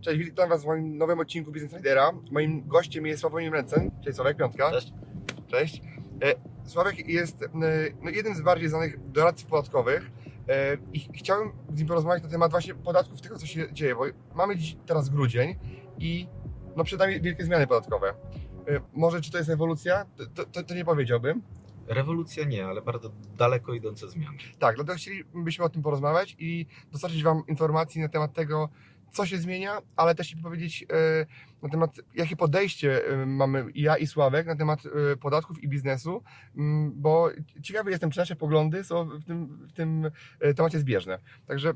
Cześć, witam Was w moim nowym odcinku Business Ridera. Moim gościem jest Sławomir Mencen. Cześć Sławek, piątka. Cześć. Cześć. E, Sławek jest e, no, jednym z bardziej znanych doradców podatkowych e, i chciałem z nim porozmawiać na temat właśnie podatków, tego co się dzieje, bo mamy dziś teraz grudzień i no przed nami wielkie zmiany podatkowe. Może czy to jest ewolucja? To, to, to nie powiedziałbym. Rewolucja nie, ale bardzo daleko idące zmiany. Tak, dlatego chcielibyśmy o tym porozmawiać i dostarczyć Wam informacji na temat tego, co się zmienia, ale też i powiedzieć e, na temat, jakie podejście e, mamy ja i Sławek na temat e, podatków i biznesu, m, bo ciekawy jestem, czy nasze poglądy są w tym, w tym e, temacie zbieżne. Także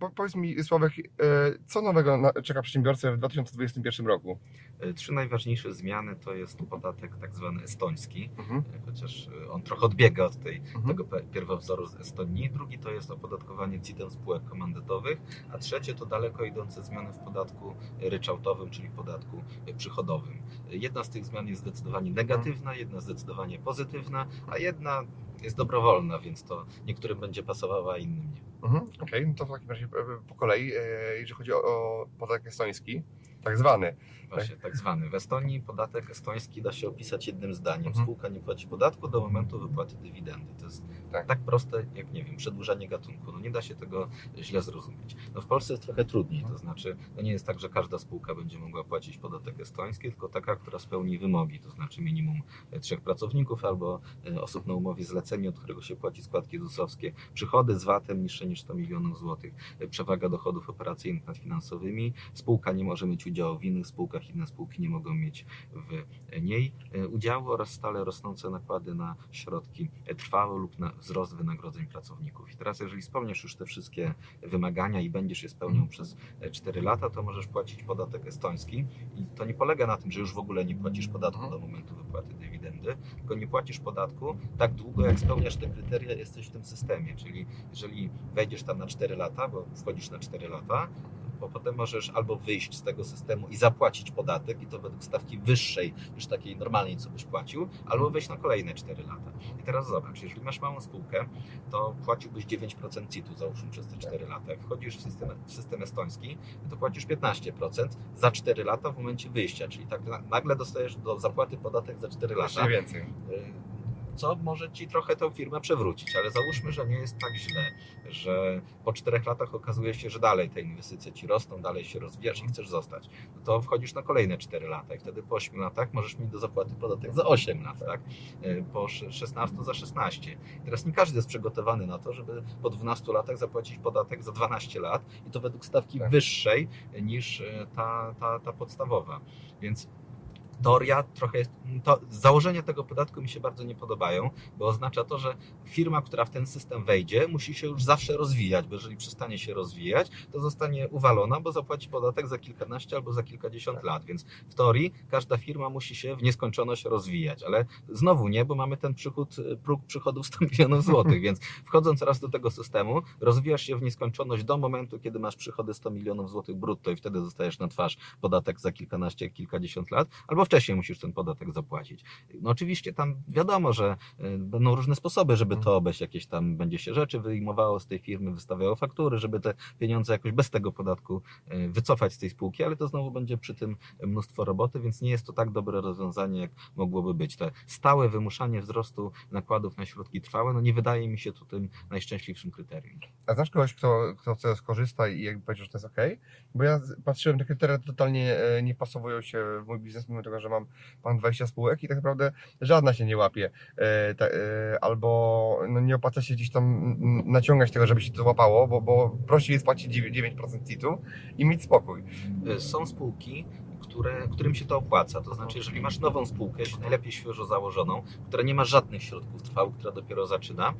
po, powiedz mi, Sławek, co nowego czeka przedsiębiorcę w 2021 roku? Trzy najważniejsze zmiany to jest podatek tak zwany estoński, Mhm. chociaż on trochę odbiega od tej, Mhm. tego pierwowzoru z Estonii. Drugi to jest opodatkowanie CIT-em spółek komandytowych, a trzecie to daleko idące zmiany w podatku ryczałtowym, czyli w e, przychodowym. E, Jedna z tych zmian jest zdecydowanie negatywna, jedna zdecydowanie pozytywna, a jedna jest dobrowolna, więc to niektórym będzie pasowała, a innym nie. Mhm. Okej, no to w takim razie e, po kolei, e, jeżeli chodzi o, o podatek estoński, tak zwany. Właśnie tak zwany. W Estonii podatek estoński da się opisać jednym zdaniem. Mhm. Spółka nie płaci podatku do momentu wypłaty dywidendy. To jest Tak. tak, proste jak, nie wiem, przedłużanie gatunku. No nie da się tego źle zrozumieć. No w Polsce jest trochę trudniej, Mhm. to znaczy to nie jest tak, że każda spółka będzie mogła płacić podatek estoński, tylko taka, która spełni wymogi, to znaczy minimum e, trzech pracowników albo e, osób na umowie zlecenia, od którego się płaci składki ZUS-owskie, przychody z VAT-em niższe niż 100 milionów złotych, e, przewaga dochodów operacyjnych nad finansowymi, spółka nie może mieć udziału w innych spółkach, inne spółki nie mogą mieć w niej e, udziału oraz stale rosnące nakłady na środki e, trwałe lub na wzrost wynagrodzeń pracowników. I teraz jeżeli spełniasz już te wszystkie wymagania i będziesz je spełniał przez e, 4 lata, to możesz płacić podatek estoński i to nie polega na tym, że już w ogóle nie płacisz podatku do momentu wypłaty dywidendy, tylko nie płacisz podatku tak długo, jak spełniasz te kryteria, jesteś w tym systemie. Czyli jeżeli wejdziesz tam na 4 lata, bo wchodzisz na 4 lata, bo potem możesz albo wyjść z tego systemu i zapłacić podatek i to według stawki wyższej niż takiej normalnej, co byś płacił, albo wejść na kolejne 4 lata. I teraz zobacz, jeżeli masz małą spółkę, to płaciłbyś 9% CIT-u załóżmy przez te 4 lata. Jak wchodzisz w system, w system estoński, to płacisz 15% za 4 lata w momencie wyjścia, czyli tak na- nagle dostajesz do zapłaty podatek za 4 lata Jeszcze więcej. Co może ci trochę tę firmę przewrócić, ale załóżmy, że nie jest tak źle, że po czterech latach okazuje się, że dalej te inwestycje ci rosną, dalej się rozwijasz i chcesz zostać. No to wchodzisz na kolejne 4 lata i wtedy po 8 latach możesz mieć do zapłaty podatek za 8 lat, tak? Y, Po sze- 16 za 16. Teraz nie każdy jest przygotowany na to, żeby po 12 latach zapłacić podatek za 12 lat i to według stawki Tak. wyższej niż y, ta, ta, ta podstawowa. Więc teoria trochę jest, to, założenia tego podatku mi się bardzo nie podobają, bo oznacza to, że firma, która w ten system wejdzie, musi się już zawsze rozwijać, bo jeżeli przestanie się rozwijać, to zostanie uwalona, bo zapłaci podatek za kilkanaście albo za kilkadziesiąt lat, więc w teorii każda firma musi się w nieskończoność rozwijać, ale znowu nie, bo mamy ten przychód, próg przychodów 100 milionów złotych, więc wchodząc raz do tego systemu, rozwijasz się w nieskończoność do momentu, kiedy masz przychody 100 milionów złotych brutto i wtedy dostajesz na twarz podatek za kilkanaście, kilkadziesiąt lat, albo wcześniej musisz ten podatek zapłacić. No oczywiście tam wiadomo, że y, będą różne sposoby, żeby to obejść, jakieś tam będzie się rzeczy wyjmowało z tej firmy, wystawiało faktury, żeby te pieniądze jakoś bez tego podatku y, wycofać z tej spółki, ale to znowu będzie przy tym mnóstwo roboty, więc nie jest to tak dobre rozwiązanie, jak mogłoby być. Te stałe wymuszanie wzrostu nakładów na środki trwałe, no nie wydaje mi się tu tym najszczęśliwszym kryterium. A znasz kogoś, kto, kto chce skorzysta i jakby powiedział, że to jest ok? Bo ja patrzyłem, te kryteria totalnie e, nie pasowują się w mój biznes, mimo tego, że mam mam 20 spółek i tak naprawdę żadna się nie łapie. E, e, albo no, nie opłaca się gdzieś tam naciągać tego, żeby się to łapało, bo, bo prościej jest płacić 9% CIT-u i mieć spokój. Y, Są spółki, które, którym się to opłaca. To znaczy, jeżeli masz nową spółkę, najlepiej świeżo założoną, która nie ma żadnych środków trwałych, która dopiero zaczyna,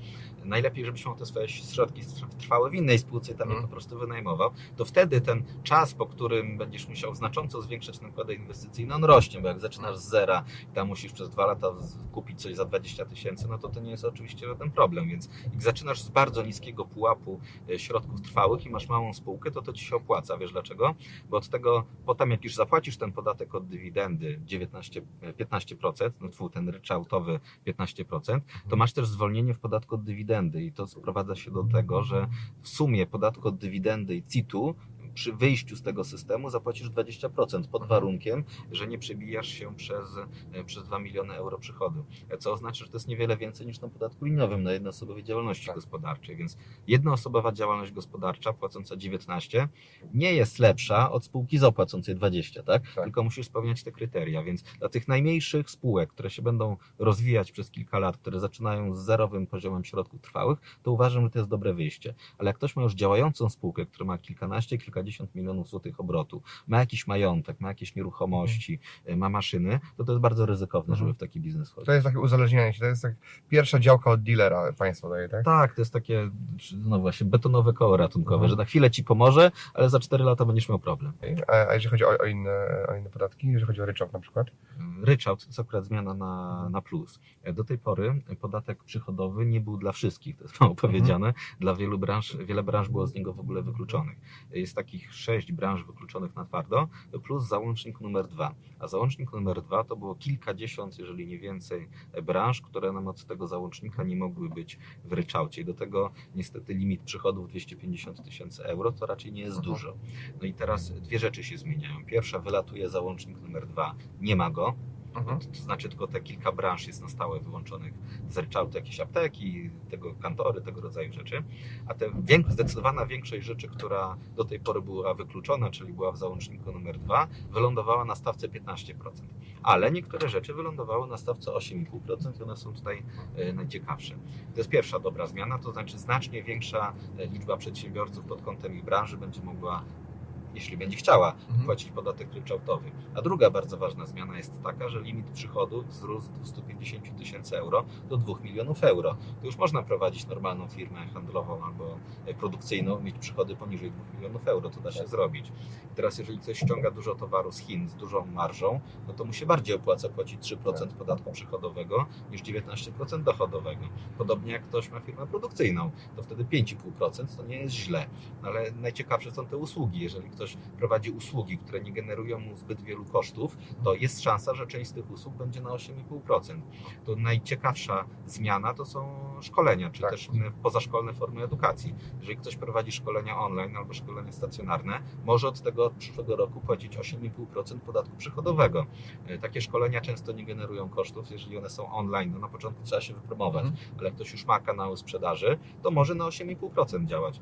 najlepiej, żebyś miał te swoje środki trwałe w innej spółce i tam je Mhm. po prostu wynajmował, to wtedy ten czas, po którym będziesz musiał znacząco zwiększać nakłady inwestycyjne, on rośnie, bo jak zaczynasz z zera i tam musisz przez dwa lata kupić coś za 20 tysięcy, no to to nie jest oczywiście żaden problem, więc jak zaczynasz z bardzo niskiego pułapu e, środków trwałych i masz małą spółkę, to to ci się opłaca. Wiesz dlaczego? Bo od tego, potem jak już zapłacisz ten podatek od dywidendy 19, e, 15%, no tfu, ten ryczałtowy 15%, to masz też zwolnienie w podatku od dywidendy i to sprowadza się do tego, że w sumie podatku od dywidendy i CIT-u przy wyjściu z tego systemu zapłacisz 20% pod Mhm. warunkiem, że nie przebijasz się przez, e, przez 2 miliony euro przychodu. Co oznacza, że to jest niewiele więcej niż na podatku liniowym na jednoosobowej działalności Tak. gospodarczej. Więc jednoosobowa działalność gospodarcza płacąca 19 nie jest lepsza od spółki ZO płacącej 20, tak? Tak. Tylko musisz spełniać te kryteria. Więc dla tych najmniejszych spółek, które się będą rozwijać przez kilka lat, które zaczynają z zerowym poziomem środków trwałych, to uważam, że to jest dobre wyjście. Ale jak ktoś ma już działającą spółkę, która ma kilkanaście, kilkadziesiąt milionów złotych obrotu, ma jakiś majątek, ma jakieś nieruchomości, y, ma maszyny, to to jest bardzo ryzykowne, Mhm. żeby w taki biznes wchodzić. To jest takie uzależnienie się, to jest tak pierwsza działka od dealera państwo daje, tak? Tak, to jest takie, no właśnie, betonowe koło ratunkowe, Mhm. że na chwilę ci pomoże, ale za 4 lata będziesz miał problem. A, a jeżeli chodzi o, o, inne, o inne podatki, jeżeli chodzi o ryczałt na przykład? Ryczałt to jest akurat zmiana na, na plus. Do tej pory podatek przychodowy nie był dla wszystkich, to jest mało powiedziane. Dla wielu branż, wiele branż było z niego w ogóle wykluczonych. Jest takich sześć branż wykluczonych na twardo, plus załącznik numer dwa. A załącznik numer dwa to było kilkadziesiąt, jeżeli nie więcej, branż, które na mocy tego załącznika nie mogły być w ryczałcie. I do tego niestety limit przychodów 250 tysięcy euro to raczej nie jest Mhm. dużo. No i teraz dwie rzeczy się zmieniają. Pierwsza, wylatuje załącznik numer dwa, nie ma go, Mhm. to znaczy tylko te kilka branż jest na stałe wyłączonych z ryczałtu, jakieś apteki, tego kantory, tego rodzaju rzeczy. A te wiek, zdecydowana większość rzeczy, która do tej pory była wykluczona, czyli była w załączniku numer 2, wylądowała na stawce 15%. Ale niektóre rzeczy wylądowały na stawce 8,5% i one są tutaj e, najciekawsze. To jest pierwsza dobra zmiana, to znaczy znacznie większa e, liczba przedsiębiorców pod kątem ich branży będzie mogła jeśli będzie chciała, Mhm. płacić podatek ryczałtowy. A druga bardzo ważna zmiana jest taka, że limit przychodów wzrósł z 250 tysięcy euro do 2 milionów euro. To już można prowadzić normalną firmę handlową albo e, produkcyjną, mieć przychody poniżej 2 milionów euro, to da się Tak. zrobić. Teraz jeżeli ktoś ściąga dużo towaru z Chin z dużą marżą, no to mu się bardziej opłaca płacić 3% Tak. podatku przychodowego niż 19% dochodowego. Podobnie jak ktoś ma firmę produkcyjną, to wtedy 5,5% to nie jest źle. No ale najciekawsze są te usługi. Jeżeli ktoś prowadzi usługi, które nie generują mu zbyt wielu kosztów, to jest szansa, że część z tych usług będzie na 8,5%. To najciekawsza zmiana to są szkolenia, czy Tak. też pozaszkolne formy edukacji. Jeżeli ktoś prowadzi szkolenia online albo szkolenia stacjonarne, może od tego od przyszłego roku płacić 8,5% podatku przychodowego. E, Takie szkolenia często nie generują kosztów, jeżeli one są online. No na początku trzeba się wypromować, Mhm. ale jak ktoś już ma kanały sprzedaży, to może na 8,5% działać.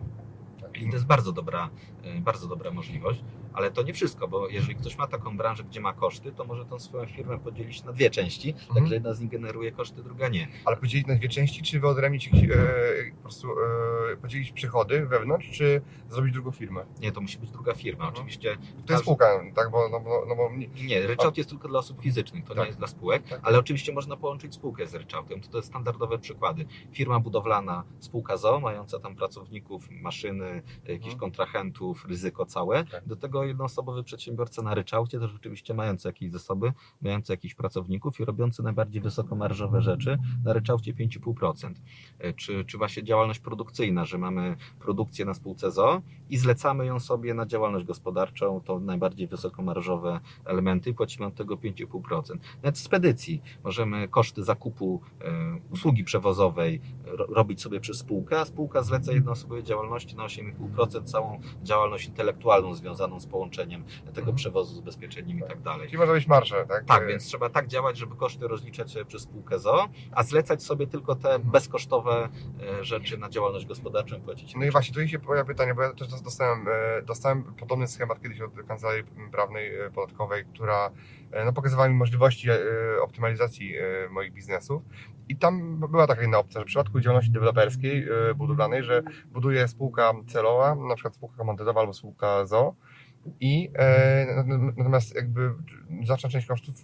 I to jest bardzo dobra, e, bardzo dobra możliwość, ale to nie wszystko, bo jeżeli ktoś ma taką branżę, gdzie ma koszty, to może tą swoją firmę podzielić na dwie części, Mhm. także jedna z nich generuje koszty, druga nie. Ale podzielić na dwie części, czy wyodrębnić e, po prostu e, podzielić przychody wewnątrz, czy zrobić drugą firmę? Nie, to musi być druga firma. Mhm. Oczywiście To jest spółka, tak? Bo, no, bo, no, bo nie, nie, ryczałt jest tylko dla osób fizycznych, to Tak. nie jest dla spółek, Tak. ale oczywiście można połączyć spółkę z ryczałtem. To, to jest standardowe przykłady. Firma budowlana, spółka ZO, mająca tam pracowników, maszyny, jakichś Mhm. kontrahentów, ryzyko całe. Tak. Do tego jednoosobowy przedsiębiorca na ryczałcie, też rzeczywiście mający jakieś zasoby, mający jakichś pracowników i robiący najbardziej wysokomarżowe rzeczy na ryczałcie 5,5%. E, Czy, czy właśnie działalność produkcyjna, że mamy produkcję na spółce ZO i zlecamy ją sobie na działalność gospodarczą, to najbardziej wysokomarżowe elementy i płacimy od tego 5,5%. Nawet w spedycji możemy koszty zakupu e, usługi przewozowej ro, robić sobie przez spółkę, a spółka zleca jednoosobowej działalności na 8,5% całą działalność intelektualną związaną z połączeniem tego Mhm. przewozu z ubezpieczeniem i tak dalej. czyli można być marżę, tak? Tak, więc trzeba tak działać, żeby koszty rozliczać sobie przez spółkę ZO, a zlecać sobie tylko te Mhm. bezkosztowe e, rzeczy na działalność gospodarczą i płacić. No i właśnie, tu się pojawia pytanie, bo ja też dostałem, e, dostałem podobny schemat kiedyś od kancelarii prawnej e, podatkowej, która no, pokazywała mi możliwości optymalizacji moich biznesów. I tam była taka inna opcja, że w przypadku działalności deweloperskiej, budowlanej, że buduje spółka celowa, na przykład spółka komandytowa albo spółka ZO, I e, natomiast jakby znaczna część kosztów,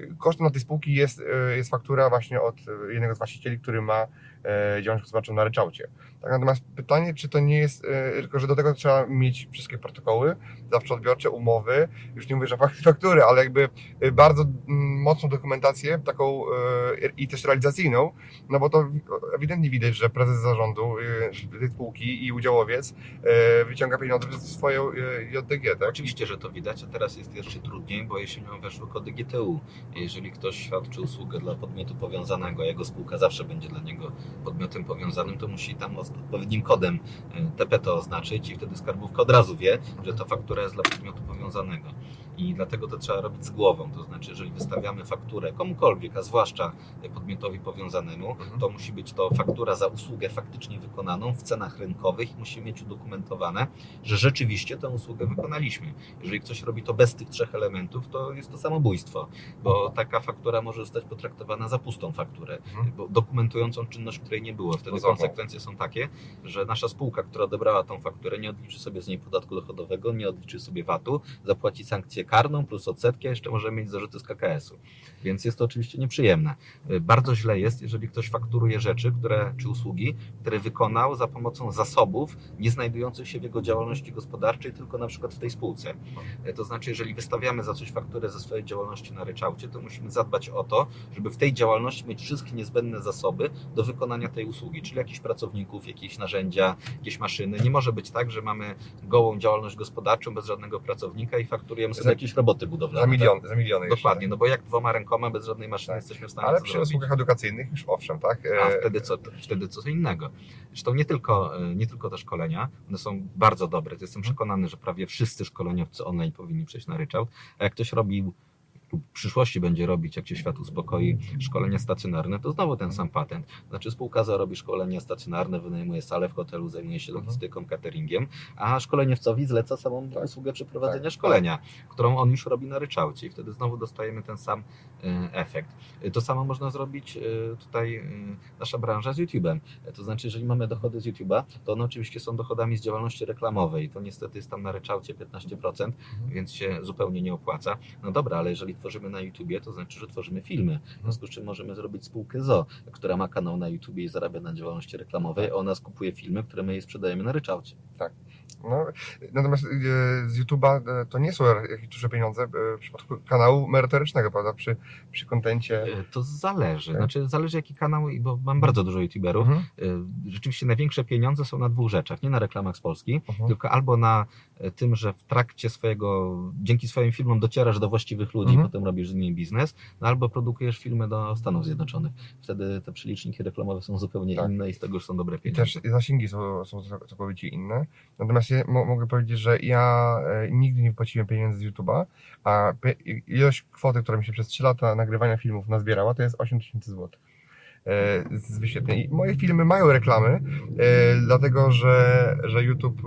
e, kosztem na tej spółki jest, e, jest faktura właśnie od jednego z właścicieli, który ma działalność gospodarczą na ryczałcie. Tak, natomiast pytanie, czy to nie jest, e, tylko że do tego trzeba mieć wszystkie protokoły, zawsze odbiorcze, umowy, już nie mówię, że fak- faktury, ale jakby e, bardzo mm, mocną dokumentację, taką e, i też realizacyjną, no bo to ewidentnie widać, że prezes zarządu e, tej spółki i udziałowiec e, wyciąga pieniądze przez swoją e, JDG, tak? Oczywiście, że to widać, a teraz jest jeszcze trudniej, bo jesienią weszły kody GTU. Jeżeli ktoś świadczy usługę dla podmiotu powiązanego, jego spółka zawsze będzie dla niego podmiotem powiązanym, to musi tam odpowiednim kodem e, TP to oznaczyć i wtedy skarbówka od razu wie, że to faktura jest dla podmiotu powiązanego. I dlatego to trzeba robić z głową. To znaczy, jeżeli wystawiamy fakturę komukolwiek, a zwłaszcza podmiotowi powiązanemu, Mhm. to musi być to faktura za usługę faktycznie wykonaną w cenach rynkowych i musimy mieć udokumentowane, że rzeczywiście tę usługę wykonaliśmy. Jeżeli ktoś robi to bez tych trzech elementów, to jest to samobójstwo, bo taka faktura może zostać potraktowana za pustą fakturę, Mhm. bo dokumentującą czynność, której nie było. Wtedy Rozumiem. konsekwencje są takie, że nasza spółka, która odebrała tą fakturę, nie odliczy sobie z niej podatku dochodowego, nie odliczy sobie VAT-u, zapłaci sankcję karną plus odsetki, a jeszcze może mieć zarzuty z KKS-u. Więc jest to oczywiście nieprzyjemne. Y, Bardzo źle jest, jeżeli ktoś fakturuje rzeczy, które, czy usługi, które wykonał za pomocą zasobów nie znajdujących się w jego działalności gospodarczej, tylko na przykład w tej spółce. Y, To znaczy, jeżeli wystawiamy za coś fakturę ze swojej działalności na ryczałcie, to musimy zadbać o to, żeby w tej działalności mieć wszystkie niezbędne zasoby do wykonania tej usługi, czyli jakichś pracowników, jakieś narzędzia, jakieś maszyny. Nie może być tak, że mamy gołą działalność gospodarczą bez żadnego pracownika i fakturujemy sobie Za- jakieś roboty budowlane. Za tak? miliony, za miliony jeszcze. Dokładnie, no bo jak dwoma rękoma bez żadnej maszyny Tak. jesteśmy w stanie Ale przy usługach edukacyjnych już owszem, tak? A wtedy co, wtedy co innego. Zresztą nie tylko, e, nie tylko te szkolenia, one są bardzo dobre. Jestem przekonany, że prawie wszyscy szkoleniowcy online powinni przejść na ryczałt, a jak ktoś robił lub w przyszłości będzie robić, jak się świat uspokoi, szkolenia stacjonarne, to znowu ten sam patent. Znaczy spółka ZO robi szkolenia stacjonarne, wynajmuje salę w hotelu, zajmuje się Mhm. logistyką, cateringiem, a szkoleniowcowi zleca samą Tak. usługę przeprowadzenia Tak. szkolenia, którą on już robi na ryczałcie i wtedy znowu dostajemy ten sam e, efekt. To samo można zrobić e, tutaj e, nasza branża z YouTube'em. To znaczy, jeżeli mamy dochody z YouTube'a, to one oczywiście są dochodami z działalności reklamowej. To niestety jest tam na ryczałcie 15%, więc się zupełnie nie opłaca. No dobra, ale jeżeli tworzymy na YouTubie, to znaczy, że tworzymy filmy. W związku z czym możemy zrobić spółkę ZO, która ma kanał na YouTubie i zarabia na działalności reklamowej, a ona skupuje filmy, które my jej sprzedajemy na ryczałcie. No, natomiast e, z YouTube'a e, to nie są jakieś duże pieniądze e, w przypadku kanału merytorycznego, prawda? Przy, przy kontencie. To zależy. Tak. Znaczy, zależy jaki kanał, bo mam bardzo dużo YouTuberów. Mhm. Rzeczywiście największe pieniądze są na dwóch rzeczach. Nie na reklamach z Polski, Mhm. tylko albo na tym, że w trakcie swojego, dzięki swoim filmom docierasz do właściwych ludzi, Mhm. potem robisz z nimi biznes, no albo produkujesz filmy do Stanów Zjednoczonych. Wtedy te przeliczniki reklamowe są zupełnie Tak. inne i z tego już są dobre I pieniądze. też zasięgi są, są całkowicie inne. Natomiast ja mo, mogę powiedzieć, że ja e, nigdy nie płaciłem pieniędzy z YouTube'a, a ilość kwoty, która mi się przez 3 lata nagrywania filmów nazbierała, to jest 8 tysięcy złotych. E, z wyświetleń. I moje filmy mają reklamy, e, dlatego że, że YouTube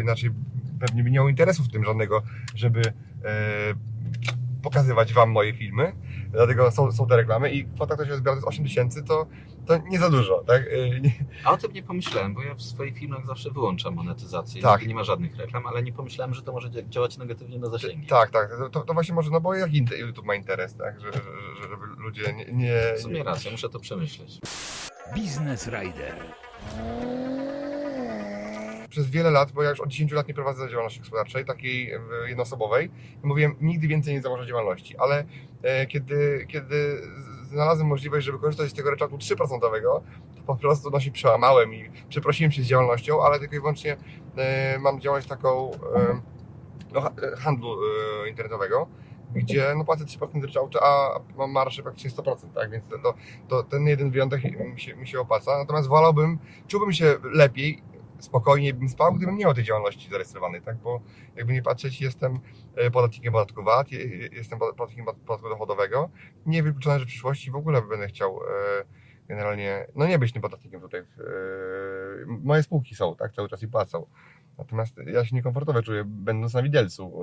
inaczej pewnie by nie miał interesu w tym żadnego, żeby e, pokazywać Wam moje filmy. Dlatego są, są te reklamy i kwota, która się zbiera to jest 8 tysięcy, to, to nie za dużo, tak? E, A o tym nie pomyślałem, bo ja w swoich filmach zawsze wyłączam monetyzację. Tak. Nie ma żadnych reklam, ale nie pomyślałem, że to może dzia- działać negatywnie na zasięgi. Tak, tak. To, to właśnie może, no bo jak YouTube ma interes, tak? Że, że, że żeby ludzie nie. nie W sumie racja, muszę to przemyśleć. Biznes Rider. Przez wiele lat, bo ja już od 10 lat nie prowadzę działalności gospodarczej, takiej e, jednoosobowej, mówiłem, nigdy więcej nie założę działalności, ale e, kiedy, kiedy znalazłem możliwość, żeby korzystać z tego ryczałtu 3%, to po prostu no, się przełamałem i przeprosiłem się z działalnością, ale tylko i wyłącznie e, mam działalność taką no, ha- handlu internetowego, gdzie no, płacę 3% ryczałtu, a mam marżę praktycznie 100%, tak? Więc to, to ten jeden wyjątek mi się, mi się opłaca. Natomiast wolałbym, czułbym się lepiej, spokojniej bym spał, gdybym nie miał tej działalności zarejestrowanej, tak? Bo jakby nie patrzeć, jestem e, podatnikiem podatku VAT, je- je- jestem podatnikiem podatku dochodowego. Nie wykluczone, że w przyszłości w ogóle będę chciał e, generalnie, no nie być tym podatnikiem tutaj. E, moje spółki są, tak? Cały czas i płacą. Natomiast ja się niekomfortowo czuję, będąc na widelcu.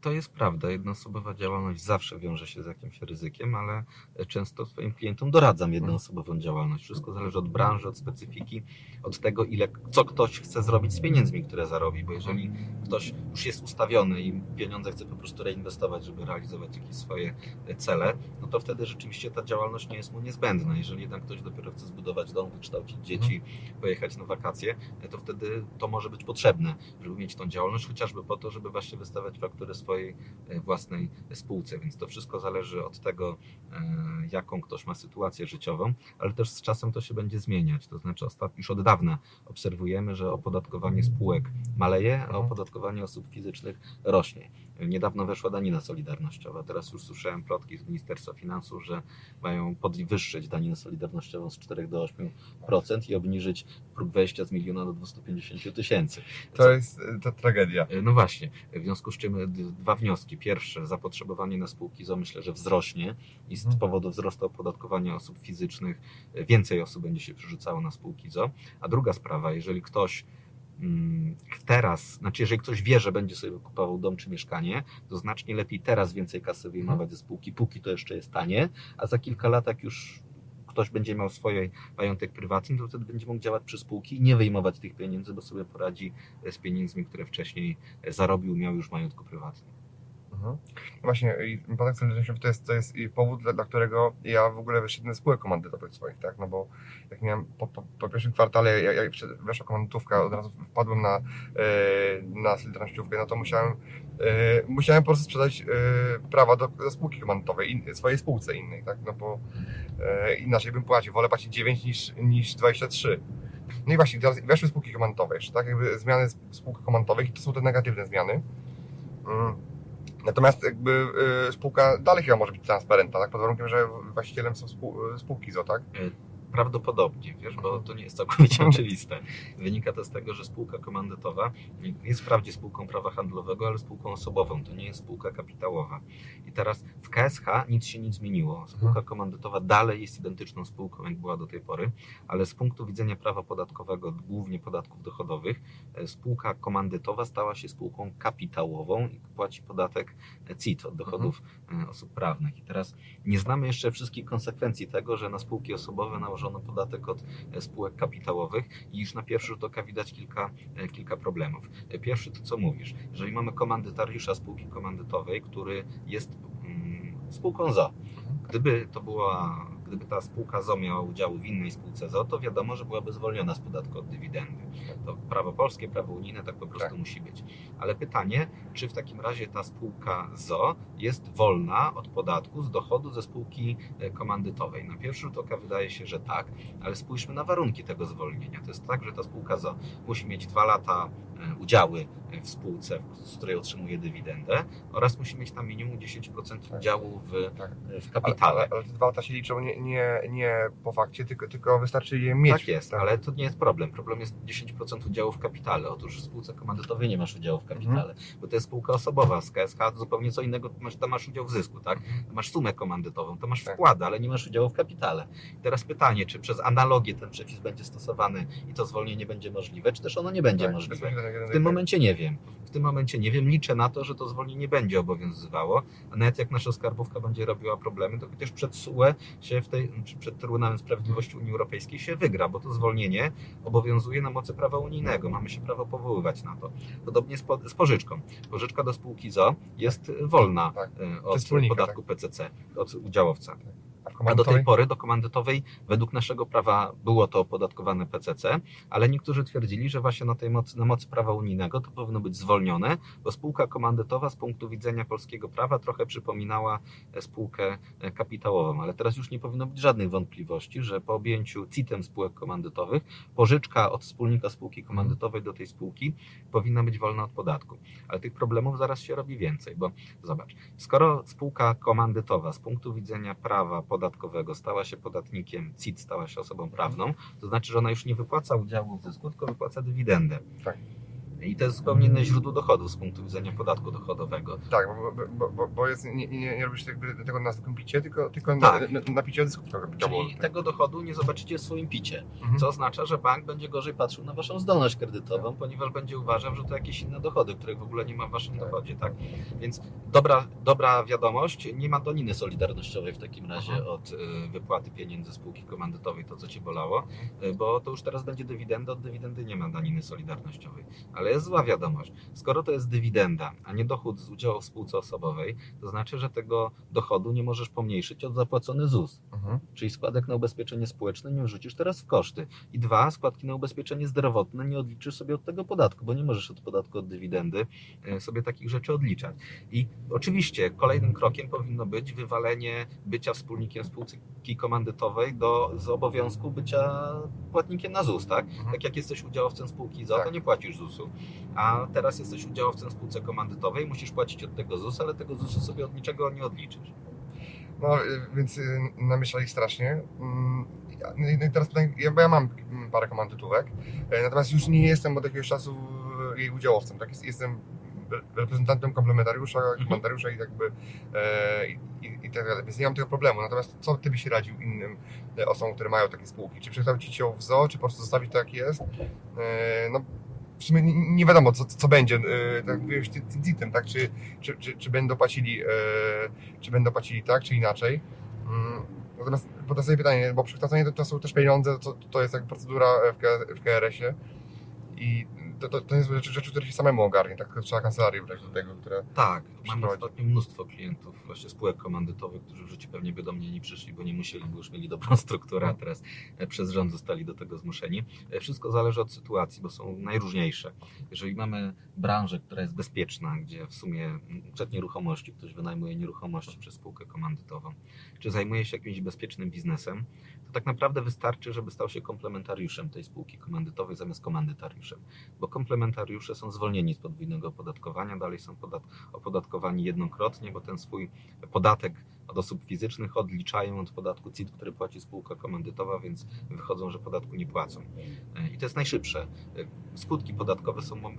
To jest prawda. Jednoosobowa działalność zawsze wiąże się z jakimś ryzykiem, ale często swoim klientom doradzam jednoosobową działalność. Wszystko zależy od branży, od specyfiki, od tego, ile, co ktoś chce zrobić z pieniędzmi, które zarobi. Bo jeżeli ktoś już jest ustawiony i pieniądze chce po prostu reinwestować, żeby realizować jakieś swoje cele, no to wtedy rzeczywiście ta działalność nie jest mu niezbędna. Jeżeli jednak ktoś dopiero chce zbudować dom, wykształcić dzieci, pojechać na wakacje, to wtedy to może być potrzebne, żeby mieć tą działalność, chociażby po to, żeby właśnie wystawiać faktury swojej e, własnej spółce. Więc to wszystko zależy od tego, e, jaką ktoś ma sytuację życiową, ale też z czasem to się będzie zmieniać. To znaczy, już od dawna obserwujemy, że opodatkowanie spółek maleje, a opodatkowanie osób fizycznych rośnie. Niedawno weszła danina solidarnościowa. Teraz już słyszałem plotki z Ministerstwa Finansów, że mają podwyższyć daninę solidarnościową z 4 do 8% i obniżyć próg wejścia z miliona do 250 tysięcy. To jest e, to tragedia. No właśnie, w związku z czym dwa wnioski. Pierwsze, zapotrzebowanie na spółki ZO myślę, że wzrośnie i z Mhm. powodu wzrostu opodatkowania osób fizycznych e, więcej osób będzie się przerzucało na spółki ZO. A druga sprawa, jeżeli ktoś mm, teraz, znaczy jeżeli ktoś wie, że będzie sobie kupował dom czy mieszkanie, to znacznie lepiej teraz więcej kasy wyjmować ze spółki, póki to jeszcze jest tanie, a za kilka lat jak już ktoś będzie miał swój majątek prywatny, to wtedy będzie mógł działać przy spółki i nie wyjmować tych pieniędzy, bo sobie poradzi z pieniędzmi, które wcześniej zarobił, miał już w majątku prywatnym. Mhm. Właśnie, podatek solidarnościowy to jest, to jest powód, dla, dla którego ja w ogóle wyszedłem z spółek komandytowych swoich, tak? No bo jak miałem po, po, po pierwszym kwartale, jak, jak weszła komandytówka, od razu wpadłem na, e, na solidarnościówkę, no to musiałem, e, musiałem po prostu sprzedać e, prawa do, do spółki komandytowej, in, swojej spółce innej, tak? No bo inaczej bym płacił, wolę płacić 9 niż, niż 23. No i właśnie, teraz weszły spółki komandytowe jeszcze, tak? Jakby zmiany sp- spółek komandytowych i to są te negatywne zmiany. Mm. Natomiast jakby y, spółka dalej chyba może być transparentna, tak? Pod warunkiem, że właścicielem są spół, spółki ZO, tak? Prawdopodobnie, wiesz, bo to nie jest całkowicie oczywiste. Wynika to z tego, że spółka komandytowa jest wprawdzie spółką prawa handlowego, ale spółką osobową, to nie jest spółka kapitałowa. I teraz w KSH nic się nie zmieniło. Spółka komandytowa dalej jest identyczną spółką, jak była do tej pory, ale z punktu widzenia prawa podatkowego, głównie podatków dochodowych, e, spółka komandytowa stała się spółką kapitałową i płaci podatek CIT od dochodów e, osób prawnych. I teraz nie znamy jeszcze wszystkich konsekwencji tego, że na spółki osobowe nałożono podatek od e, spółek kapitałowych i już na pierwszy rzut oka widać kilka, e, kilka problemów. E, Pierwszy to co mówisz, jeżeli mamy komandytariusza spółki komandytowej, który jest mm, spółką ZO, Gdyby to była, gdyby ta spółka ZO miała udział w innej spółce ZO, to wiadomo, że byłaby zwolniona z podatku od dywidendy. To prawo polskie, prawo unijne tak po prostu Tak. musi być. Ale pytanie, czy w takim razie ta spółka ZO jest wolna od podatku z dochodu ze spółki e, komandytowej? Na pierwszy rzut oka wydaje się, że tak, ale spójrzmy na warunki tego zwolnienia. To jest tak, że ta spółka ZO musi mieć dwa lata udziały w spółce, z której otrzymuje dywidendę oraz musi mieć tam minimum 10% udziału w, Tak. w Ale, kapitale. ale, ale te dwa lata się liczą nie, nie, nie po fakcie, tylko, tylko wystarczy je mieć. Tak jest, ale to nie jest problem. Problem jest 10% udziału w kapitale. Otóż w spółce komandytowej nie masz udziału w kapitale, bo to jest spółka osobowa. Z KSH to zupełnie co innego, masz, tam masz udział w zysku, tak? To masz sumę komandytową, to masz Tak. wkłady, ale nie masz udziału w kapitale. I teraz pytanie, czy przez analogię ten przepis będzie stosowany i to zwolnienie będzie możliwe, czy też ono nie będzie Tak, możliwe. W tym momencie nie wiem. W tym momencie nie wiem. Liczę na to, że to zwolnienie będzie obowiązywało, a nawet jak nasza skarbówka będzie robiła problemy, to chociaż przed SUE się w tej, czy przed Trybunałem Sprawiedliwości Unii Europejskiej się wygra, bo to zwolnienie obowiązuje na mocy prawa unijnego. Mamy się prawo powoływać na to. Podobnie z, po, z pożyczką. Pożyczka do spółki ZO jest wolna Tak. e, od podatku PCC, od udziałowca. A do tej pory do komandytowej według naszego prawa było to opodatkowane PCC, ale niektórzy twierdzili, że właśnie na tej mocy, na mocy prawa unijnego to powinno być zwolnione, bo spółka komandytowa z punktu widzenia polskiego prawa trochę przypominała e, spółkę e, kapitałową, ale teraz już nie powinno być żadnych wątpliwości, że po objęciu CIT-em spółek komandytowych pożyczka od wspólnika spółki komandytowej do tej spółki powinna być wolna od podatku. Ale tych problemów zaraz się robi więcej, bo zobacz, skoro spółka komandytowa z punktu widzenia prawa podatkowego stała się podatnikiem CIT, stała się osobą prawną, to znaczy, że ona już nie wypłaca udziału w zysku, tylko wypłaca dywidendę. Tak. I to jest zupełnie inne źródło dochodu z punktu widzenia podatku dochodowego. Tak, bo, bo, bo, bo jest, nie, nie, nie robisz tego na zwykłym picie, tylko, tylko Tak. na, na, picie kapitałowego. Czyli tego dochodu nie zobaczycie w swoim picie. Mhm. Co oznacza, że bank będzie gorzej patrzył na waszą zdolność kredytową, ponieważ będzie uważał, że to jakieś inne dochody, których w ogóle nie ma w waszym Tak. dochodzie. Tak? Więc dobra, dobra wiadomość, nie ma doniny solidarnościowej w takim razie Mhm. od y, wypłaty pieniędzy spółki komandytowej, to co cię bolało, y, bo to już teraz będzie dywidenda, od dywidendy nie ma daniny solidarnościowej. Ale jest zła wiadomość. Skoro to jest dywidenda, a nie dochód z udziału w spółce osobowej, to znaczy, że tego dochodu nie możesz pomniejszyć od zapłacony ZUS. Mhm. Czyli składek na ubezpieczenie społeczne nie wrzucisz teraz w koszty. I dwa, składki na ubezpieczenie zdrowotne nie odliczysz sobie od tego podatku, bo nie możesz od podatku od dywidendy e, sobie takich rzeczy odliczać. I oczywiście kolejnym krokiem powinno być wywalenie bycia wspólnikiem spółki komandytowej do, z obowiązku bycia płatnikiem na ZUS, tak? Mhm. Tak jak jesteś udziałowcem spółki ZO, to Tak. nie płacisz ZUS-u. A teraz jesteś udziałowcem w spółce komandytowej, musisz płacić od tego ZUS, ale tego ZUS-u sobie od niczego nie odliczysz. No, y, więc y, namieszali strasznie. Mm, No i teraz bo ja mam parę komandytówek, e, natomiast już nie jestem od jakiegoś czasu jej udziałowcem, tak? Jest- Jestem re- reprezentantem komplementariusza, komandariusza i jakby e, i, i, tak dalej, więc nie mam tego problemu. Natomiast co ty byś radził innym e, osobom, które mają takie spółki? Czy przekształcić ją w ZO, czy po prostu zostawić tak jak jest? E, no, w sumie nie- wiadomo, co, co będzie, e, tak mówiłeś, ty- ty- ty- tak? Czy, czy, czy, czy będą płacili, e, czy będą płacili tak, czy inaczej. Mm, Natomiast potem sobie pytanie, bo przekształcenie to, są też pieniądze, to, to jest jak procedura w, w KRS-ie i to, to, to jest rzeczy, rzeczy, które się samemu ogarnie, tak? Trzeba kancelarię brać do tego, które... Tak, Przeprowadzi. ostatnio mnóstwo klientów, właśnie spółek komandytowych, którzy w życiu pewnie by do mnie nie przyszli, bo nie musieli, bo już mieli dobrą strukturę, a teraz e, przez rząd zostali do tego zmuszeni. E, Wszystko zależy od sytuacji, bo są najróżniejsze. Jeżeli mamy branżę, która jest bezpieczna, gdzie w sumie mm, przed nieruchomości ktoś wynajmuje nieruchomości przez spółkę komandytową, czy zajmuje się jakimś bezpiecznym biznesem, to tak naprawdę wystarczy, żeby stał się komplementariuszem tej spółki komandytowej zamiast komandytariuszem bo komplementariusze są zwolnieni z podwójnego opodatkowania, dalej są podat opodatkowani jednokrotnie, bo ten swój podatek od osób fizycznych odliczają od podatku CIT, który płaci spółka komandytowa, więc wychodzą, że podatku nie płacą. E, I to jest najszybsze. E, Skutki podatkowe są e,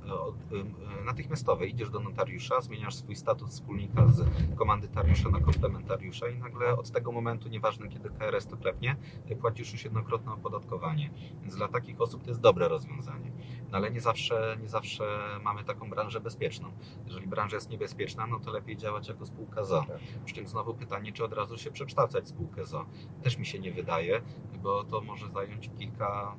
natychmiastowe. Idziesz do notariusza, zmieniasz swój status wspólnika z komandytariusza na komplementariusza i nagle od tego momentu, nieważne kiedy KRS to klepnie, płacisz już jednokrotne opodatkowanie. Więc dla takich osób to jest dobre rozwiązanie. No ale nie zawsze, nie zawsze mamy taką branżę bezpieczną. Jeżeli branża jest niebezpieczna, no to lepiej działać jako spółka ZO. Przy czym znowu pytanie, czy od razu się przekształcać spółkę ZO. Też mi się nie wydaje, bo to może zająć kilka,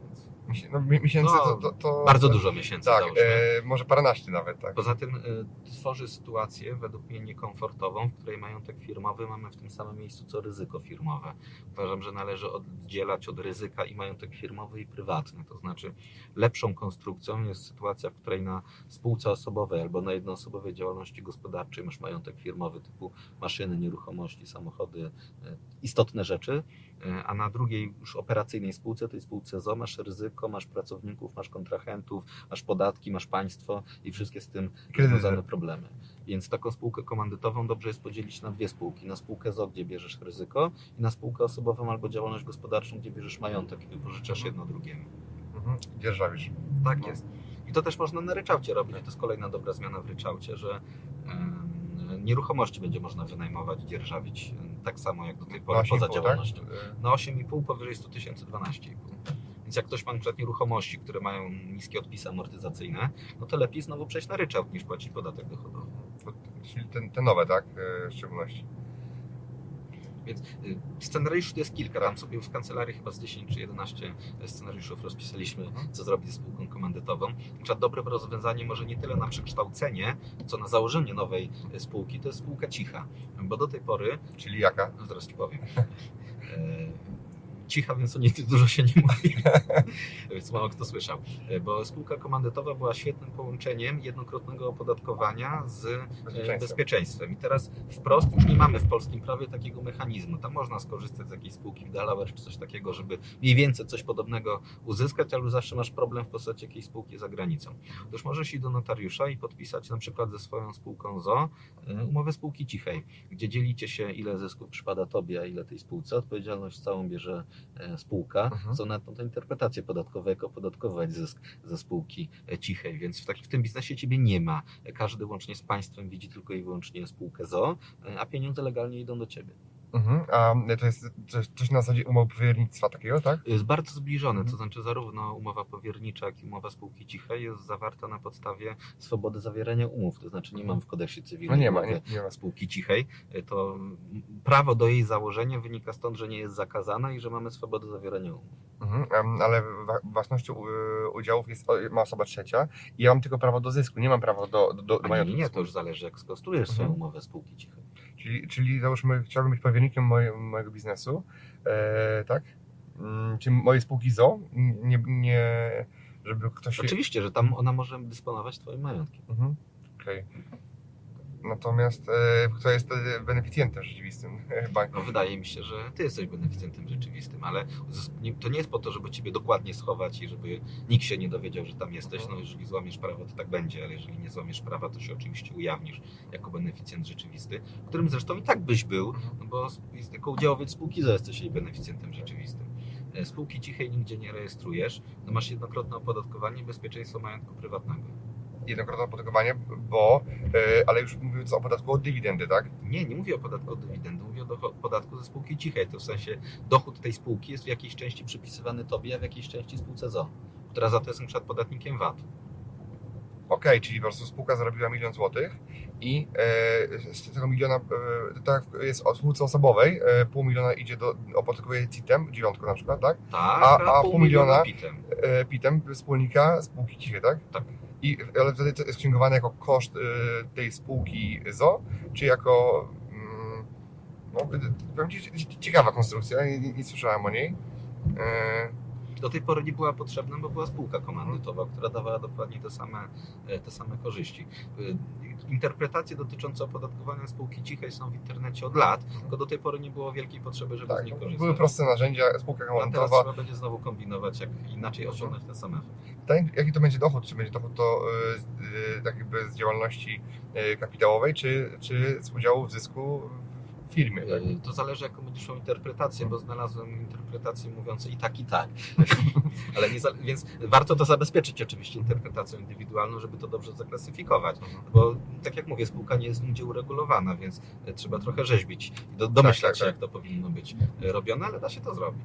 No, mi- miesięcy No, to, to, to... bardzo dużo miesięcy Tak, e, może paręnaście nawet, tak. Poza tym y, tworzy sytuację według mnie niekomfortową, w której majątek firmowy mamy w tym samym miejscu co ryzyko firmowe. Uważam, że należy oddzielać od ryzyka i majątek firmowy i prywatny. To znaczy lepszą konstrukcją jest sytuacja, w której na spółce osobowej albo na jednoosobowej działalności gospodarczej masz majątek firmowy typu maszyny, nieruchomości, samochody, y, istotne rzeczy, y, a na drugiej już operacyjnej spółce, tej spółce ZO masz ryzyko, masz pracowników, masz kontrahentów, masz podatki, masz państwo i wszystkie z tym związane problemy. Więc taką spółkę komandytową dobrze jest podzielić na dwie spółki. Na spółkę ZO, gdzie bierzesz ryzyko i na spółkę osobową albo działalność gospodarczą, gdzie bierzesz majątek i wypożyczasz jedno drugiemu. Mhm. Dzierżawisz. Tak jest. I to też można na ryczałcie robić. To jest kolejna dobra zmiana w ryczałcie, że nieruchomości będzie można wynajmować, dzierżawić tak samo jak do tej pory poza 8,5, działalnością. Tak? Na 8,5 powyżej 100 tysięcy 12,5. Więc jak ktoś ma przykład nieruchomości, które mają niskie odpisy amortyzacyjne, no to lepiej znowu przejść na ryczałt niż płacić podatek dochodowy. To- Czyli te, te nowe, tak? E, W szczególności. Więc y, scenariuszy to jest kilka. Tam sobie w kancelarii chyba z 10 czy 11 scenariuszów rozpisaliśmy, co zrobić ze spółką komandytową. Na dobre rozwiązanie może nie tyle na przekształcenie, co na założenie nowej y, spółki, to jest spółka cicha. Bo do tej pory, Czyli jaka? no zaraz Ci powiem, e, cicha, więc o niej dużo się nie mówi, więc mało kto słyszał. E, Bo spółka komandytowa była świetnym połączeniem jednokrotnego opodatkowania z e, Bezpieczeństwo. bezpieczeństwem. I teraz wprost już nie mamy w polskim prawie takiego mechanizmu. Tam można skorzystać z jakiejś spółki w Delaware czy coś takiego, żeby mniej więcej coś podobnego uzyskać, ale zawsze masz problem w postaci jakiejś spółki za granicą. Otóż możesz iść do notariusza i podpisać na przykład ze swoją spółką ZO e, umowę spółki cichej, gdzie dzielicie się ile zysków przypada Tobie, a ile tej spółce. Odpowiedzialność całą bierze spółka, Mhm. są na tą, tą interpretację podatkową, jak opodatkować zysk ze spółki e, cichej, więc w, takim, w tym biznesie ciebie nie ma. E, Każdy łącznie z państwem widzi tylko i wyłącznie spółkę ZO, e, a pieniądze legalnie idą do ciebie. Mhm. A to jest coś, coś na zasadzie umowy powiernictwa takiego, tak? Jest bardzo zbliżone, Mhm. to znaczy zarówno umowa powiernicza, jak i umowa spółki cichej jest zawarta na podstawie swobody zawierania umów, to znaczy nie mam w kodeksie No cywilnym nie ma, nie, nie ma. spółki cichej, to prawo do jej założenia wynika stąd, że nie jest zakazana i że mamy swobodę zawierania umów. Mhm. Ale własnością y, udziałów jest, ma osoba trzecia i ja mam tylko prawo do zysku, nie mam prawa do, do, do majątku. nie, nie, to już zależy jak skonstruujesz swoją Mhm. umowę spółki cichej. Czyli, czyli załóżmy, chciałbym być powiernikiem moje, mojego biznesu, e, tak? Mm, Czy mojej spółki ZO, nie, nie żeby ktoś... Oczywiście, że tam ona może dysponować twoim majątkiem. Mhm. Okej. Natomiast e, kto jest wtedy beneficjentem rzeczywistym banku? No, wydaje mi się, że ty jesteś beneficjentem rzeczywistym, ale to nie jest po to, żeby ciebie dokładnie schować i żeby nikt się nie dowiedział, że tam jesteś. No jeżeli złamiesz prawo, to tak będzie, ale jeżeli nie złamiesz prawa, to się oczywiście ujawnisz jako beneficjent rzeczywisty, którym zresztą i tak byś był, no bo jest jako udziałowiec spółki ZO jesteś jej beneficjentem rzeczywistym. E, Spółki cichej nigdzie nie rejestrujesz, no masz jednokrotne opodatkowanie i bezpieczeństwo majątku prywatnego. Jednokrotne opodatkowanie, bo, e, ale już mówiąc o podatku od dywidendy, tak? Nie, nie mówię o podatku od dywidendy, mówię o podatku ze spółki cichej. To w sensie dochód tej spółki jest w jakiejś części przypisywany tobie, a w jakiejś części spółce ZO, która za to jest przykład podatnikiem VAT. Okej, czyli po prostu spółka zarobiła milion złotych i e, z tego miliona, e, tak jest o spółce osobowej, e, pół miliona idzie do, opodatkuje CIT-em, dziewiątką na przykład, tak? Tak, A- a pół miliona? PIT-em. E, PIT-em wspólnika spółki cichej, tak? Tak. I, ale wtedy to jest księgowane jako koszt e, tej spółki ZO, czy jako... Mm, no, powiem ci, cie- ciekawa konstrukcja, nie, nie, nie słyszałem o niej. E, Do tej pory nie była potrzebna, bo była spółka komandytowa, która dawała dokładnie te same, e, te same korzyści. E, Interpretacje dotyczące opodatkowania spółki cichej są w internecie od lat, tylko do tej pory nie było wielkiej potrzeby, żeby z tak, nich były korzystać. proste narzędzia, spółka A teraz komandytowa, trzeba będzie znowu kombinować, jak inaczej osiągnąć ten sam efekt. Jaki to będzie dochód? Czy będzie dochód to z- y, tak jakby z działalności kapitałowej, czy, czy z udziału w zysku firmie? Tak? E, To zależy, jaką będziesz miał interpretację, bo znalazłem interpretacje mówiące i tak, i tak. Ale nie. Więc warto to zabezpieczyć oczywiście interpretacją indywidualną, żeby to dobrze zaklasyfikować. Bo tak jak mówię, spółka nie jest nigdzie uregulowana, więc e, trzeba trochę rzeźbić i do, domyślać tak, się, tak. jak to powinno być e, robione, ale da się to zrobić.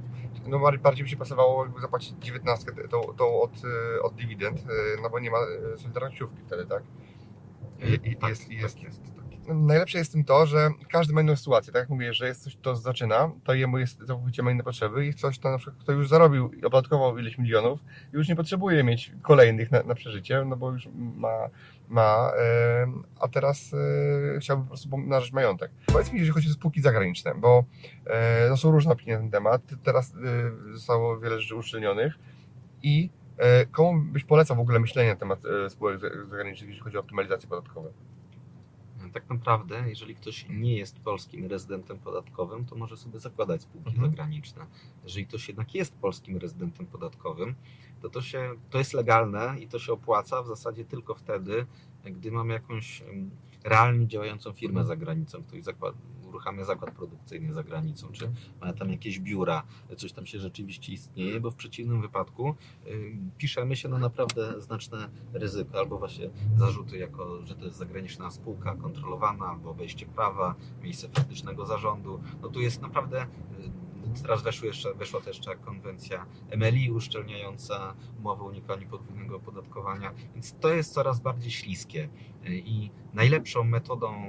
No bardziej- bardziej by się pasowało jakby zapłacić 19 tą, tą od, y, od dywidend, no bo nie ma solidarnościówki wtedy, tak? I- i- tak, jest- tak jest- jest. Najlepsze jest w tym to, że każdy ma inną sytuację. Tak jak mówię, że jest coś, kto zaczyna, to jemu jest całkowicie ma inne potrzeby i coś, to na przykład, kto już zarobił i opodatkował ileś milionów, już nie potrzebuje mieć kolejnych na, na przeżycie, no bo już ma, ma em, a teraz e, chciałby po prostu pomnażać majątek. Powiedz mi, jeżeli chodzi o spółki zagraniczne, bo e, no, są różne opinie na ten temat. Teraz e, zostało wiele rzeczy uszczelnionych i e, komu byś polecał w ogóle myślenie na temat e, spółek za- zagranicznych, jeżeli chodzi o optymalizację podatkową? Tak naprawdę, jeżeli ktoś nie jest polskim rezydentem podatkowym, to może sobie zakładać spółki Mhm. zagraniczne. Jeżeli ktoś jednak jest polskim rezydentem podatkowym, to to, się, to jest legalne i to się opłaca w zasadzie tylko wtedy, gdy mamy jakąś realnie działającą firmę za granicą, ktoś zakład, uruchamia zakład produkcyjny za granicą, czy ma tam jakieś biura, coś tam się rzeczywiście istnieje, bo w przeciwnym wypadku y, piszemy się na naprawdę znaczne ryzyko, albo właśnie zarzuty jako, że to jest zagraniczna spółka kontrolowana, albo wejście prawa, miejsce faktycznego zarządu. No tu jest naprawdę, y, teraz weszły jeszcze, weszła też jeszcze konwencja MLI uszczelniająca umowę o unikaniu podwójnego opodatkowania, więc to jest coraz bardziej śliskie Y, i najlepszą metodą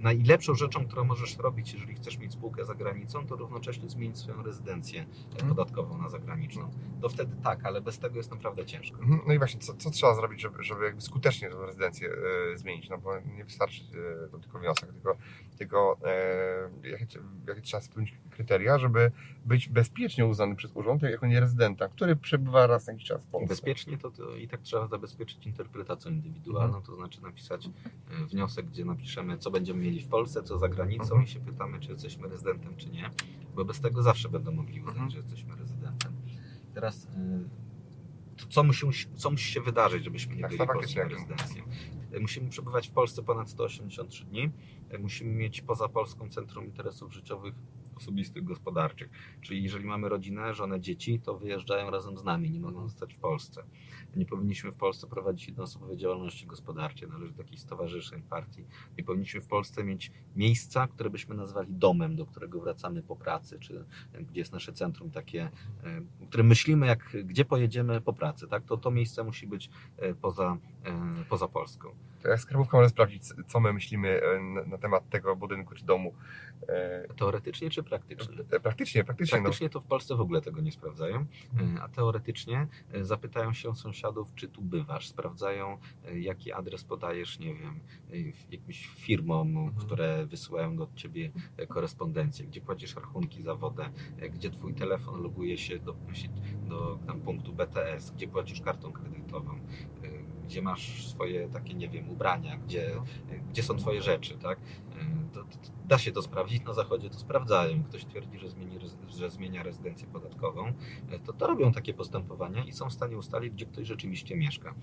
najlepszą rzeczą, którą możesz robić, jeżeli chcesz mieć spółkę za granicą, to równocześnie zmienić swoją rezydencję Mhm. podatkową na zagraniczną. To wtedy tak, ale bez tego jest naprawdę ciężko. Mhm. No i właśnie, co, co trzeba zrobić, żeby, żeby jakby skutecznie tę rezydencję e, zmienić? No bo nie wystarczy e, to tylko wniosek, tylko, tylko e, jakie, jakie trzeba spełnić kryteria, żeby być bezpiecznie uznany przez urząd jako nierezydenta, który przebywa raz na jakiś czas w Polsce. Bezpiecznie to, to i tak trzeba zabezpieczyć interpretacją indywidualną, Mhm. to znaczy napisać wniosek, gdzie napiszemy, co będziemy mieli w Polsce, co za granicą Mhm. i się pytamy, czy jesteśmy rezydentem, czy nie, bo bez tego zawsze będą mogli uznać, Mhm. że jesteśmy rezydentem. Teraz to co musi, co musi się wydarzyć, żebyśmy nie Tak, byli polskim rezydencją? Musimy przebywać w Polsce ponad 183 dni, musimy mieć poza Polską Centrum Interesów Życiowych osobistych, gospodarczych. Czyli jeżeli mamy rodzinę, żonę, dzieci, to wyjeżdżają razem z nami, nie mogą zostać w Polsce. Nie powinniśmy w Polsce prowadzić jednoosobowej działalności gospodarczej, należy do jakichś stowarzyszeń, partii. Nie powinniśmy w Polsce mieć miejsca, które byśmy nazwali domem, do którego wracamy po pracy, czy gdzie jest nasze centrum takie, o którym myślimy, jak, gdzie pojedziemy po pracy. Tak? To, to miejsce musi być e, poza, poza Polską. To jak skarbówka może sprawdzić, co my myślimy e, na, temat tego budynku czy domu. E, Teoretycznie czy praktycznie? Praktycznie, praktycznie. No. Praktycznie to w Polsce w ogóle tego nie sprawdzają, e, a teoretycznie zapytają się sąsiadów, czy tu bywasz. Sprawdzają, jaki adres podajesz, nie wiem, jakimś firmom, które wysyłają do ciebie korespondencję, gdzie płacisz rachunki za wodę, gdzie twój telefon loguje się do, do tam punktu BTS, gdzie płacisz kartą kredytową, gdzie masz swoje takie, nie wiem, ubrania, gdzie, gdzie są twoje rzeczy, tak? To, to, da się to sprawdzić, na zachodzie to sprawdzają. Ktoś twierdzi, że, zmieni, że zmienia rezydencję podatkową, e, to, to robią takie postępowania i są w stanie ustalić, gdzie ktoś rzeczywiście mieszka.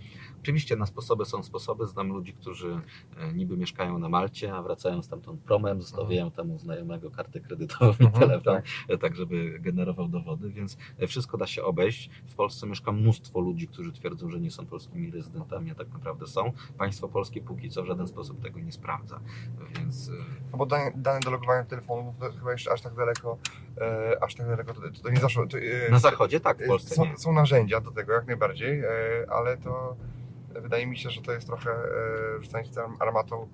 Oczywiście na sposoby są sposoby. Znam ludzi, którzy e, niby mieszkają na Malcie, a wracają stamtąd promem, zostawiają tam u znajomego kartę kredytową i Mhm, telefon, tak. e, tak żeby generował dowody, więc wszystko da się obejść. W Polsce mieszka mnóstwo ludzi, którzy twierdzą, że nie są polskimi rezydentami, a tak naprawdę są. Państwo polskie póki co w żaden sposób tego nie sprawdza, więc No bo dane, dane do logowania telefonów to chyba jeszcze aż tak daleko, e, aż tak daleko to, to nie zaszło. To, e, na zachodzie tak, w e, Polsce są, nie. są narzędzia do tego jak najbardziej, e, ale to wydaje mi się, że to jest trochę e, rzucanie się tam armatą.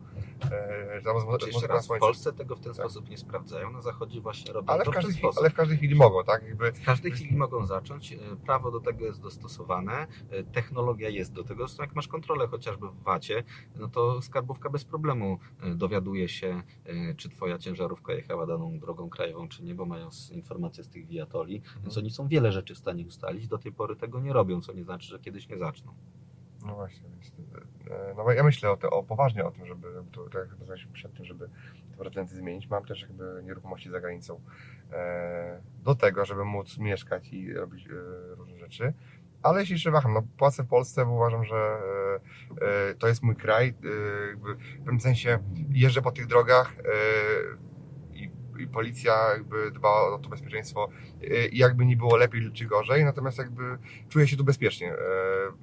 E, tam z, Znaczy, jeszcze raz, w. Polsce tego w ten Tak. sposób nie sprawdzają, na zachodzie właśnie robią Ale to w, każdej chwili, sposób. ale w każdej chwili mogą, tak? Jakby, W każdej chwili mogą zacząć. E, Prawo do tego jest dostosowane, technologia jest do tego. Zresztą jak masz kontrolę chociażby w VAT-ie, no to skarbówka bez problemu dowiaduje się, czy twoja ciężarówka jechała daną drogą krajową, czy nie, bo mają informacje z tych wiatoli, więc oni są wiele rzeczy w stanie ustalić. Do tej pory tego nie robią, co nie znaczy, że kiedyś nie zaczną. No właśnie, więc, e, no bo ja myślę o, te, o poważnie o tym, żeby, to, tak jak przed tym, żeby te rezydencje zmienić. Mam też jakby nieruchomości za granicą e, do tego, żeby móc mieszkać i robić e, różne rzeczy. Ale jeśli się waham, no płacę w Polsce, bo uważam, że e, e, to jest mój kraj. E, w pewnym sensie jeżdżę po tych drogach e, i, policja jakby dba o to bezpieczeństwo i jakby nie było lepiej czy gorzej, natomiast jakby czuję się tu bezpiecznie. E,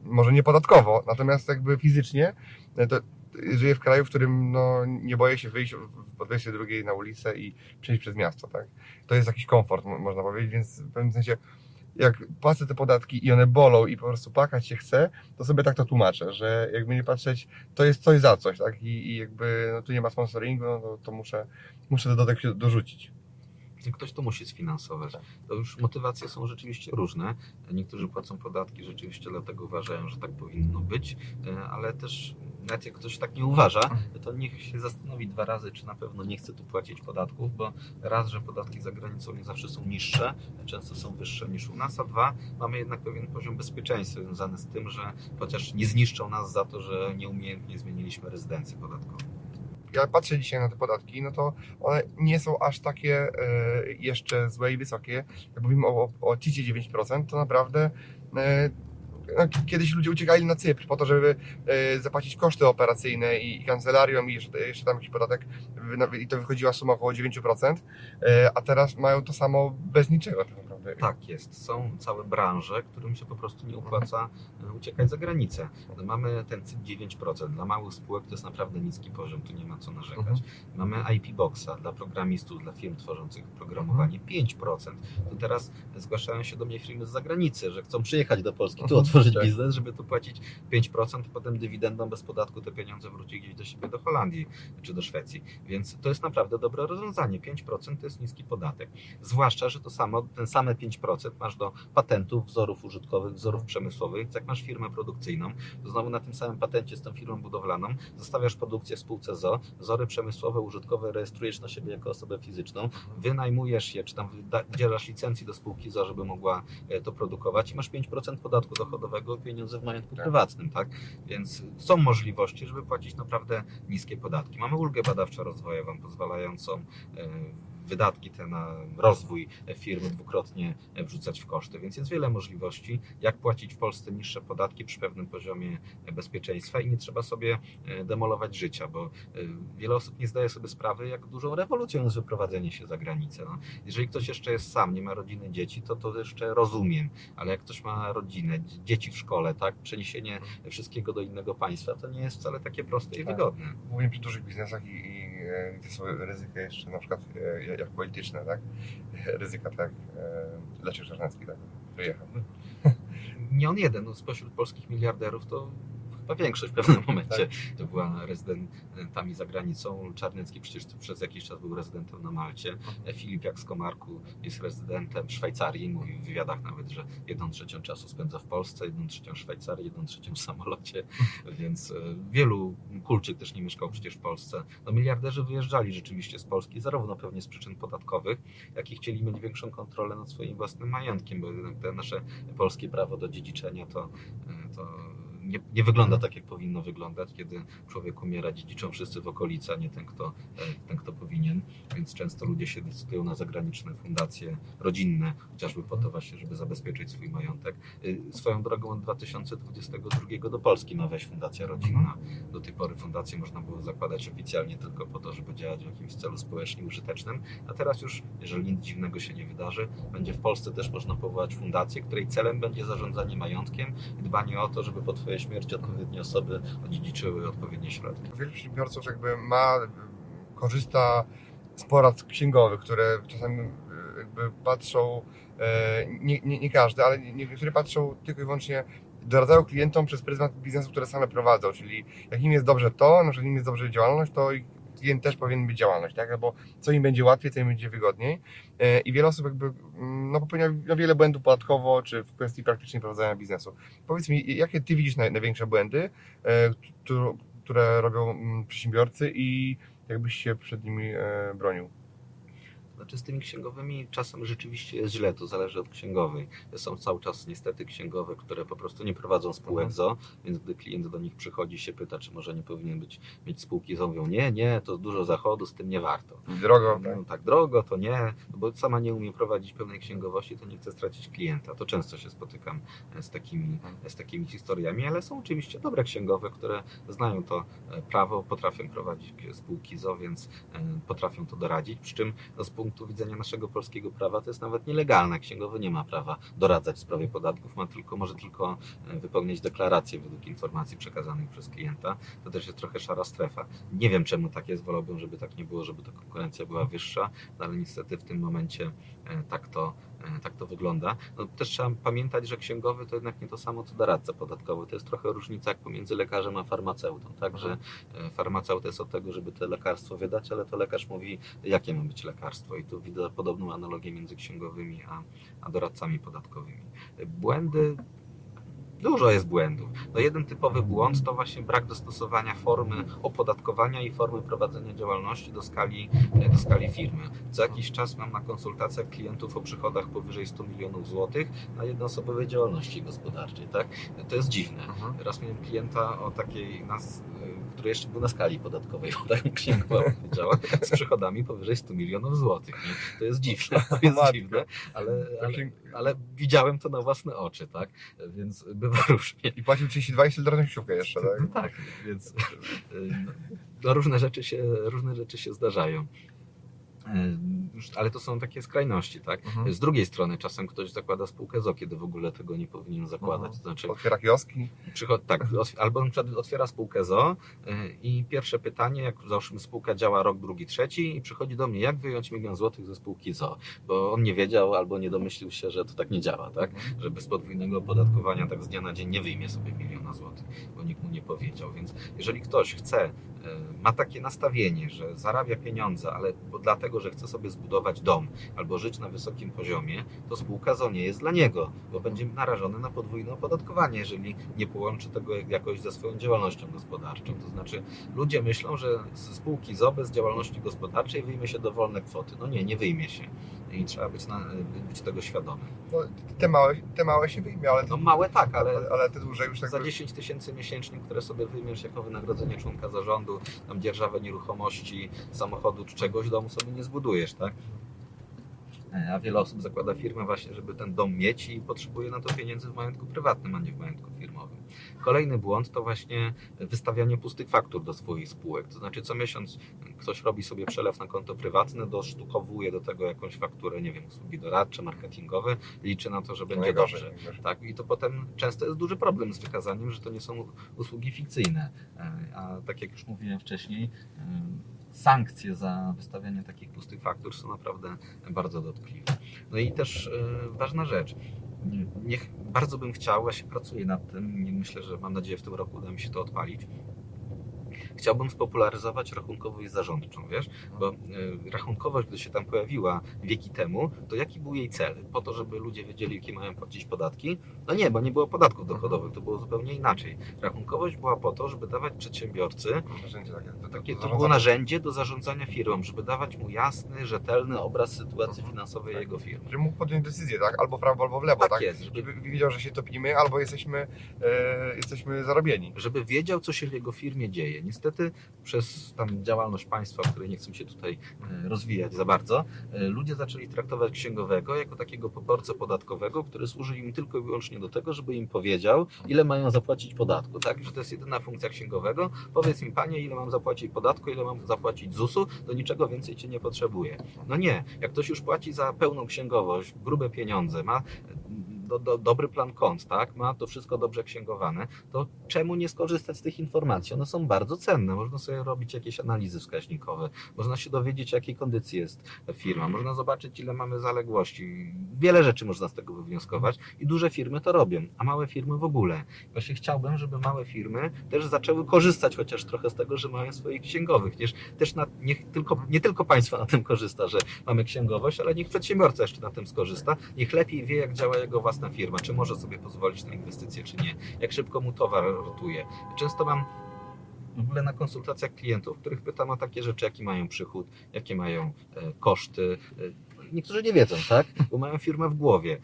może nie podatkowo, natomiast jakby fizycznie e, to żyję w kraju, w którym no, nie boję się wyjść po 22 na ulicę i przejść przez miasto, tak? To jest jakiś komfort, mo- można powiedzieć, więc w pewnym sensie jak płacę te podatki i one bolą i po prostu płakać się chce, to sobie tak to tłumaczę, że jakby nie patrzeć, to jest coś za coś, tak? I, i jakby no, tu nie ma sponsoringu, no to, to muszę, muszę dodatek dorzucić. Ktoś to musi sfinansować. To już motywacje są rzeczywiście różne. Niektórzy płacą podatki rzeczywiście dlatego uważają, że tak powinno być, e, ale też nawet jak ktoś tak nie uważa, to niech się zastanowi dwa razy, czy na pewno nie chce tu płacić podatków, bo raz, że podatki za granicą nie zawsze są niższe, często są wyższe niż u nas, a dwa, mamy jednak pewien poziom bezpieczeństwa związany z tym, że chociaż nie zniszczą nas za to, że nieumiejętnie zmieniliśmy rezydencję podatkową. Ja patrzę dzisiaj na te podatki, no to one nie są aż takie e, jeszcze złe i wysokie. Jak mówimy o, o, o CIT 9%, to naprawdę e, no, kiedyś ludzie uciekali na Cypr po to, żeby e, zapłacić koszty operacyjne i, i i jeszcze, tam jakiś podatek i to wychodziła suma około 9%, e, a teraz mają to samo bez niczego naprawdę. Tak jest. Są całe branże, którym się po prostu nie opłaca e, uciekać za granicę. Mamy ten CIT 9%. Dla małych spółek to jest naprawdę niski poziom, tu nie ma co narzekać. Mhm. Mamy IP Boxa dla programistów, dla firm tworzących programowanie 5%. To teraz zgłaszają się do mnie firmy z zagranicy, że chcą przyjechać do Polski, tu Mhm, otworzyć tak. biznes, żeby tu płacić 5%, potem dywidendą bez podatku te pieniądze wróci gdzieś do siebie, do Holandii czy do Szwecji. Więc to jest naprawdę dobre rozwiązanie. 5% to jest niski podatek. Zwłaszcza, że to samo, ten same 5% masz do patentów, wzorów użytkowych, wzorów przemysłowych. Jak masz firmę produkcyjną, to znowu na tym samym patencie z tą firmą budowlaną zostawiasz produkcję w spółce ZO, wzory przemysłowe, użytkowe rejestrujesz na siebie jako osobę fizyczną, wynajmujesz je, czy tam udzielasz licencji do spółki ZO, żeby mogła e, to produkować i masz 5% podatku dochodowego pieniądze w majątku Tak. prywatnym, tak? Więc są możliwości, żeby płacić naprawdę niskie podatki. Mamy ulgę badawczo-rozwojową pozwalającą e, wydatki te na rozwój firmy dwukrotnie wrzucać w koszty. Więc jest wiele możliwości, jak płacić w Polsce niższe podatki przy pewnym poziomie bezpieczeństwa i nie trzeba sobie e, demolować życia, bo e, wiele osób nie zdaje sobie sprawy, jak dużą rewolucją jest wyprowadzenie się za granicę. No, jeżeli ktoś jeszcze jest sam, nie ma rodziny, dzieci, to to jeszcze rozumiem, ale jak ktoś ma rodzinę, dzie- dzieci w szkole, tak, przeniesienie wszystkiego do innego państwa, to nie jest wcale takie proste i Tak. wygodne. Głównie przy dużych biznesach i, i e, gdzie są ryzyka jeszcze na przykład polityczne, tak? Ryzyka tak, e, Leszek Czarnecki tak wyjechał. nie on jeden, no, spośród polskich miliarderów to chyba większość w pewnym momencie Tak. to była rezydentami za granicą. Czarnecki przecież przez jakiś czas był rezydentem na Malcie. Filip jak z Komarku jest rezydentem w Szwajcarii. Mówi w wywiadach nawet, że jedną trzecią czasu spędza w Polsce, jedną trzecią w Szwajcarii, jedną trzecią w samolocie, więc e, wielu Kulczyk też nie mieszkał przecież w Polsce. No miliarderzy wyjeżdżali rzeczywiście z Polski, zarówno pewnie z przyczyn podatkowych, jak i chcieli mieć większą kontrolę nad swoim własnym majątkiem, bo jednak te nasze polskie prawo do dziedziczenia to, e, to nie, nie wygląda tak, jak powinno wyglądać, kiedy człowiek umiera, dziedziczą wszyscy w okolicy, a nie ten kto, e, ten, kto powinien. Więc często ludzie się decydują na zagraniczne fundacje rodzinne, chociażby po to właśnie, żeby zabezpieczyć swój majątek. Y, Swoją drogą od 2022 do Polski ma wejść fundacja rodzinna. Do tej pory fundację można było zakładać oficjalnie tylko po to, żeby działać w jakimś celu społecznie użytecznym, a teraz już, jeżeli nic dziwnego się nie wydarzy, będzie w Polsce też można powołać fundację, której celem będzie zarządzanie majątkiem i dbanie o to, żeby po Twojej śmierci odpowiednie osoby odziedziczyły odpowiednie środki. Wielu przedsiębiorców jakby ma, korzysta z porad księgowych, które czasami e, jakby patrzą, e, nie, nie, nie każdy, ale nie- niektóre patrzą tylko i wyłącznie doradzają klientom przez pryzmat biznesu, które same prowadzą, czyli jak im jest dobrze to, na przykład im jest dobrze działalność, to klient też powinien być działalność, tak? Albo co im będzie łatwiej, co im będzie wygodniej. E, I wiele osób jakby mm, no, popełnia no, wiele błędów podatkowo, czy w kwestii praktycznie prowadzenia biznesu. Powiedz mi, jakie ty widzisz naj, największe błędy, e, któ- które robią mm, przedsiębiorcy i jakbyś się przed nimi e, bronił? Znaczy z tymi księgowymi czasem rzeczywiście jest źle, to zależy od księgowej. Są cały czas niestety księgowe, które po prostu nie prowadzą spółek Mhm. ZO, więc gdy klient do nich przychodzi się pyta, czy może nie powinien być, mieć spółki ZO, mówią nie, nie, to dużo zachodu, z tym nie warto. Drogo, tak? No, tak, drogo to nie, no bo sama nie umie prowadzić pełnej księgowości, to nie chce stracić klienta. To często się spotykam e, z takimi, z takimi historiami, ale są oczywiście dobre księgowe, które znają to e, prawo, potrafią prowadzić spółki ZO, więc e, potrafią to doradzić. Przy czym no, z punktu widzenia naszego polskiego prawa to jest nawet nielegalne. Księgowy nie ma prawa doradzać w sprawie podatków, ma tylko, może tylko e, wypełniać deklaracje według informacji przekazanych przez klienta. To też jest trochę szara strefa. Nie wiem czemu tak jest, wolałbym, żeby tak nie było, żeby ta konkurencja była wyższa, no, ale niestety w tym momencie e, tak to, tak to wygląda. No, też trzeba pamiętać, że księgowy to jednak nie to samo co doradca podatkowy. To jest trochę różnica pomiędzy lekarzem a farmaceutą. Tak, że e, farmaceuta jest od tego, żeby to lekarstwo wydać, ale to lekarz mówi, jakie ma być lekarstwo. I tu widzę podobną analogię między księgowymi a, a doradcami podatkowymi. E, Błędy Dużo jest błędów. No jeden typowy błąd to właśnie brak dostosowania formy opodatkowania i formy prowadzenia działalności do skali, do skali firmy. Co jakiś czas mam na konsultacjach klientów o przychodach powyżej 100 milionów złotych na jednoosobowej działalności gospodarczej. Tak? To jest dziwne. Mhm. Raz miałem klienta o takiej, nas, który jeszcze był na skali podatkowej, bo tak księgowa powiedziała, z przychodami powyżej 100 milionów złotych. To jest dziwne, to jest dziwne, ale, ale, ale widziałem to na własne oczy, tak? Więc bywa różnie. I płacił 32 i solidarną sieciówkę jeszcze, tak? Tak, więc y, no, no, różne, rzeczy się, różne rzeczy się zdarzają. Y, Ale to są takie skrajności, tak? Mhm. Z drugiej strony czasem ktoś zakłada spółkę ZO, kiedy w ogóle tego nie powinien zakładać. Mhm. To znaczy, Otwiera kioski. Przychod, tak, albo na przykład otwiera spółkę ZO y, i pierwsze pytanie, jak załóżmy spółka działa rok, drugi, trzeci i przychodzi do mnie, jak wyjąć milion złotych ze spółki ZO, bo on nie wiedział albo nie domyślił się, że to tak nie działa, tak? Że bez podwójnego opodatkowania tak z dnia na dzień nie wyjmie sobie miliona złotych, bo nikt mu nie powiedział, więc jeżeli ktoś chce, y, ma takie nastawienie, że zarabia pieniądze, ale bo że chce sobie zbudować dom albo żyć na wysokim poziomie, to spółka ZO nie jest dla niego, bo będzie narażony na podwójne opodatkowanie, jeżeli nie połączy tego jakoś ze swoją działalnością gospodarczą. To znaczy, ludzie myślą, że z spółki ZO bez działalności gospodarczej wyjmie się dowolne kwoty. No nie, nie wyjmie się. I trzeba być, na, być tego świadomym. No, te, małe, te małe się wyjmie, ale, No małe tak, ale ale, ale te duże już tak za 10 tysięcy miesięcznie, które sobie wyjmiesz jako wynagrodzenie członka zarządu, tam dzierżawę nieruchomości, samochodu czy czegoś, domu sobie nie zbudujesz, tak? E, A wiele osób zakłada firmę właśnie, żeby ten dom mieć i potrzebuje na to pieniędzy w majątku prywatnym, a nie w majątku firmowym. Kolejny błąd to właśnie wystawianie pustych faktur do swoich spółek. To znaczy co miesiąc ktoś robi sobie przelew na konto prywatne, dosztukowuje do tego jakąś fakturę, nie wiem, usługi doradcze, marketingowe, liczy na to, że będzie Najgorzej, dobrze. najgorzej. Tak, i to potem często jest duży problem z wykazaniem, że to nie są usługi fikcyjne. E, A tak jak już mówiłem wcześniej, e, sankcje za wystawianie takich pustych faktur są naprawdę bardzo dotkliwe. No i też e, ważna rzecz. Niech, bardzo bym chciał, ja się pracuję nad tym myślę, że mam nadzieję w tym roku uda mi się to odpalić. Chciałbym spopularyzować rachunkowość zarządczą, wiesz? Bo e, rachunkowość, gdy się tam pojawiła wieki temu, to jaki był jej cel? Po to, żeby ludzie wiedzieli, jakie mają płacić podatki? No nie, bo nie było podatków dochodowych, to było zupełnie inaczej. Rachunkowość była po to, żeby dawać przedsiębiorcy Narzędzie takie. To, takie, to było narzędzie do zarządzania firmą, żeby dawać mu jasny, rzetelny obraz sytuacji finansowej jego firmy. Żeby mógł podjąć decyzję, tak? Albo w prawo, albo w lewo, Tak tak? jest, żeby, Żeby wiedział, że się topimy, albo jesteśmy, e, jesteśmy zarobieni. żeby wiedział, co się w jego firmie dzieje. Niestety przez tam działalność państwa, w której nie chcę się tutaj e, rozwijać za bardzo, e, ludzie zaczęli traktować księgowego jako takiego poborcę podatkowego, który służy im tylko i wyłącznie do tego, żeby im powiedział, ile mają zapłacić podatku. Tak, że to jest jedyna funkcja księgowego. Powiedz mi, panie, ile mam zapłacić podatku, ile mam zapłacić ZUS-u, do niczego więcej cię nie potrzebuję. No nie, jak ktoś już płaci za pełną księgowość, grube pieniądze, ma do, do, dobry plan kont, tak? ma to wszystko dobrze księgowane, to czemu nie skorzystać z tych informacji? One są bardzo cenne. Można sobie robić jakieś analizy wskaźnikowe, można się dowiedzieć, jakiej kondycji jest firma, można zobaczyć, ile mamy zaległości. Wiele rzeczy można z tego wywnioskować i duże firmy to robią, a małe firmy w ogóle. Właśnie chciałbym, żeby małe firmy też zaczęły korzystać chociaż trochę z tego, że mają swoich księgowych. Też na, niech tylko, nie tylko państwo na tym korzysta, że mamy księgowość, ale niech przedsiębiorca jeszcze na tym skorzysta. Niech lepiej wie, jak działa jego własna firma, czy może sobie pozwolić na inwestycje, czy nie, jak szybko mu towar rotuje. Często mam w ogóle na konsultacjach klientów, których pytam o takie rzeczy, jaki mają przychód, jakie mają e, koszty. Niektórzy nie wiedzą, tak? Bo mają firmę w głowie.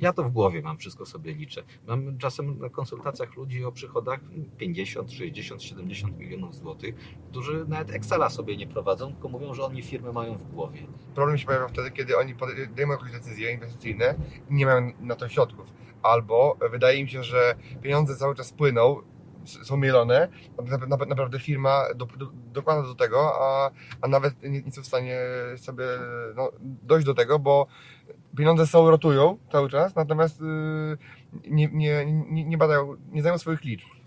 Ja to w głowie mam, wszystko sobie liczę. Mam czasem na konsultacjach ludzi o przychodach 50, 60, 70 milionów złotych, którzy nawet Excela sobie nie prowadzą, tylko mówią, że oni firmę mają w głowie. Problem się pojawia wtedy, kiedy oni podejmują jakieś decyzje inwestycyjne i nie mają na to środków. Albo wydaje im się, że pieniądze cały czas płyną, są mielone, naprawdę firma do, do, dokłada do tego, a, a nawet nie, nie są w stanie sobie no, dojść do tego, bo pieniądze są, rotują cały czas, natomiast nie, nie, nie, nie badają, nie znają swoich liczb.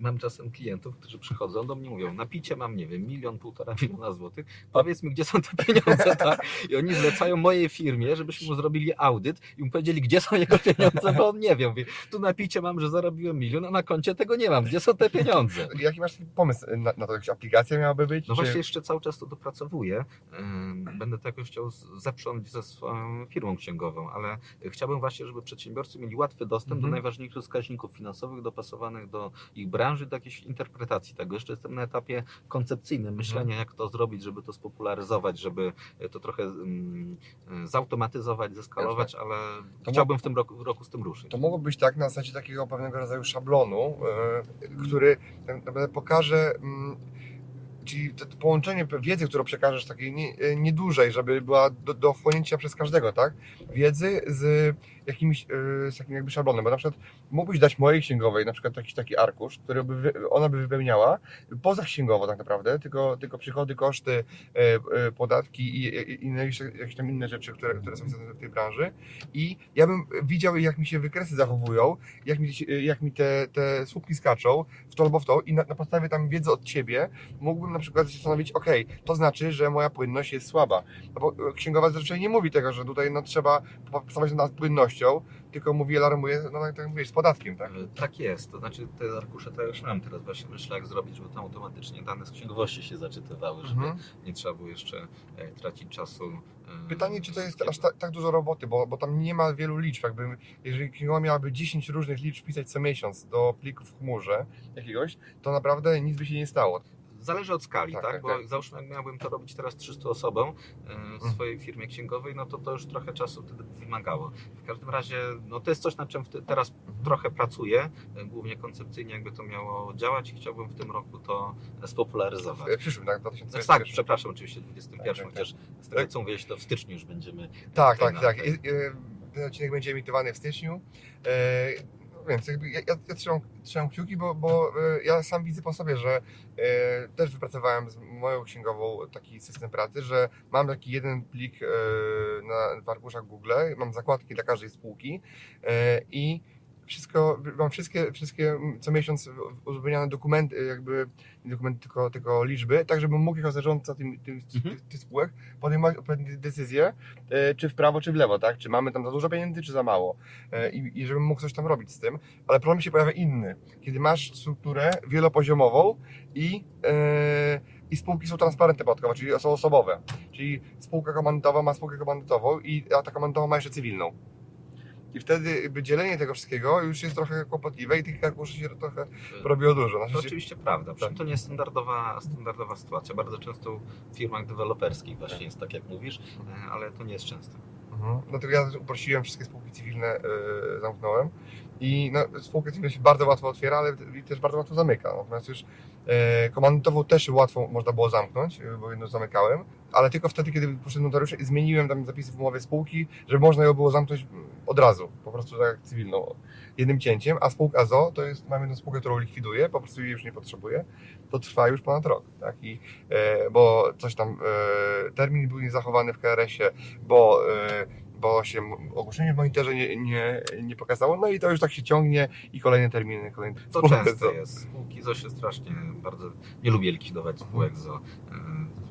Mam czasem klientów, którzy przychodzą do mnie mówią, na picie mam, nie wiem, milion, półtora miliona złotych, powiedz mi, gdzie są te pieniądze, tak? I oni zlecają mojej firmie, żebyśmy mu zrobili audyt i mu powiedzieli, gdzie są jego pieniądze, bo on nie wie. Mówi, tu na picie mam, że zarobiłem milion, a na koncie tego nie mam. Gdzie są te pieniądze? Jaki masz pomysł na, na to? Jakaś aplikacja miałaby być? No Czy- właśnie jeszcze cały czas to dopracowuję. Ym, Będę to jakoś chciał z- zeprząć ze swoją firmą księgową, ale chciałbym właśnie, żeby przedsiębiorcy mieli łatwy dostęp Mhm. do najważniejszych wskaźników finansowych dopasowanych do ich branży, do jakiejś interpretacji tego. Jeszcze jestem na etapie koncepcyjnym myślenia, jak to zrobić, żeby to spopularyzować, żeby to trochę ym, y, zautomatyzować, zeskalować, ale To chciałbym w tym roku, w roku z tym ruszyć. To mogło być tak na zasadzie takiego pewnego rodzaju szablonu, e, który tak naprawdę pokaże, mm, czyli to, połączenie wiedzy, którą przekażesz takiej nie, e, niedużej, żeby była do, do wchłonięcia przez każdego, tak? Wiedzy z jakimś, e, z takim jakby szablonem, bo na przykład mógłbyś dać mojej księgowej na przykład jakiś taki arkusz, który by, ona by wypełniała poza księgowo tak naprawdę, tylko, tylko przychody, koszty, e, e, podatki i, i, inne, jakieś tam inne rzeczy, które, które są w tej branży i ja bym widział, jak mi się wykresy zachowują, jak mi, jak mi te, te słupki skaczą w to albo w to i na, na podstawie tam wiedzy od Ciebie mógłbym na przykład zastanowić, ok, to znaczy, że moja płynność jest słaba. No bo księgowa zazwyczaj nie mówi tego, że tutaj no, trzeba postawić nad płynnością, tylko mówi, alarmuje, no tak jak mówisz, z podatkiem, tak? E, Tak jest, to znaczy te arkusze to już mam teraz właśnie myślę jak zrobić, żeby tam automatycznie dane z księgowości się zaczytywały, żeby Mhm. nie trzeba było jeszcze e, tracić czasu. e, Pytanie, czy to jest aż tak, tak dużo roboty, bo, bo tam nie ma wielu liczb. Jakby, jeżeli księgowa miałaby 10 różnych liczb pisać co miesiąc do pliku w chmurze jakiegoś, to naprawdę nic by się nie stało. Zależy od skali, Tak, tak? tak, Bo tak. załóżmy, jak miałbym to robić teraz 300 osobom e, w Mhm. swojej firmie księgowej, no to to już trochę czasu wtedy wymagało. W każdym razie, no to jest coś, nad czym teraz trochę pracuję, e, głównie koncepcyjnie, jakby to miało działać i chciałbym w tym roku to spopularyzować. W przyszłym, tak? Tak, 2021. tak, przepraszam, oczywiście 21, Tak, tak, chociaż z tego co mówiłeś, to w styczniu już będziemy. Tak, tak, na tak. I, e, Ten odcinek będzie emitowany w styczniu. Więc ja, ja, ja trzymam, trzymam kciuki, bo, bo e, ja sam widzę po sobie, że e, też wypracowałem z moją księgową taki system pracy, że mam taki jeden plik e, na w arkuszach Google, mam zakładki dla każdej spółki i wszystko, mam wszystkie, wszystkie co miesiąc uzupełniane dokumenty, jakby nie dokumenty, tylko, tylko liczby, tak żebym mógł jako zarządca tym, tym, Mhm. tych, spółek podejmować odpowiednie decyzje, e, czy w prawo, czy w lewo, tak? Czy mamy tam za dużo pieniędzy, czy za mało. E, I, I żebym mógł coś tam robić z tym. Ale problem się pojawia inny. Kiedy masz strukturę wielopoziomową i, e, i spółki są transparentne podatkowo, czyli są osobowe. Czyli spółka komandytowa ma spółkę komandytową, i, a ta komandytowa ma jeszcze cywilną. I wtedy dzielenie tego wszystkiego już jest trochę kłopotliwe i tych arkuszy się trochę robiło dużo. Na To oczywiście prawda. Tak. to nie jest standardowa, standardowa sytuacja. Bardzo często w firmach deweloperskich właśnie jest tak, jak mówisz, e, ale to nie jest często. Mhm. Dlatego ja też uprosiłem wszystkie spółki cywilne, e, zamknąłem. I no, spółkę cywilną się bardzo łatwo otwiera, ale też bardzo łatwo zamyka. Natomiast już e, komandytową też łatwo można było zamknąć, e, bo jedno zamykałem, ale tylko wtedy, kiedy poszedłem notariusza i zmieniłem tam zapisy w umowie spółki, żeby można ją było zamknąć mm, od razu, po prostu tak jak cywilną, jednym cięciem, a spółka ZO to jest, mam jedną spółkę, którą likwiduję, po prostu jej już nie potrzebuję, to trwa już ponad rok, tak, i, e, bo coś tam, e, termin był niezachowany w KRS-ie, bo e, bo się ogłoszenie w monitorze nie, nie, nie pokazało, no i to już tak się ciągnie i kolejne terminy, kolejne To spółka często ZO. jest. Spółki ZO się strasznie bardzo nie lubię likwidować spółek ZO. E,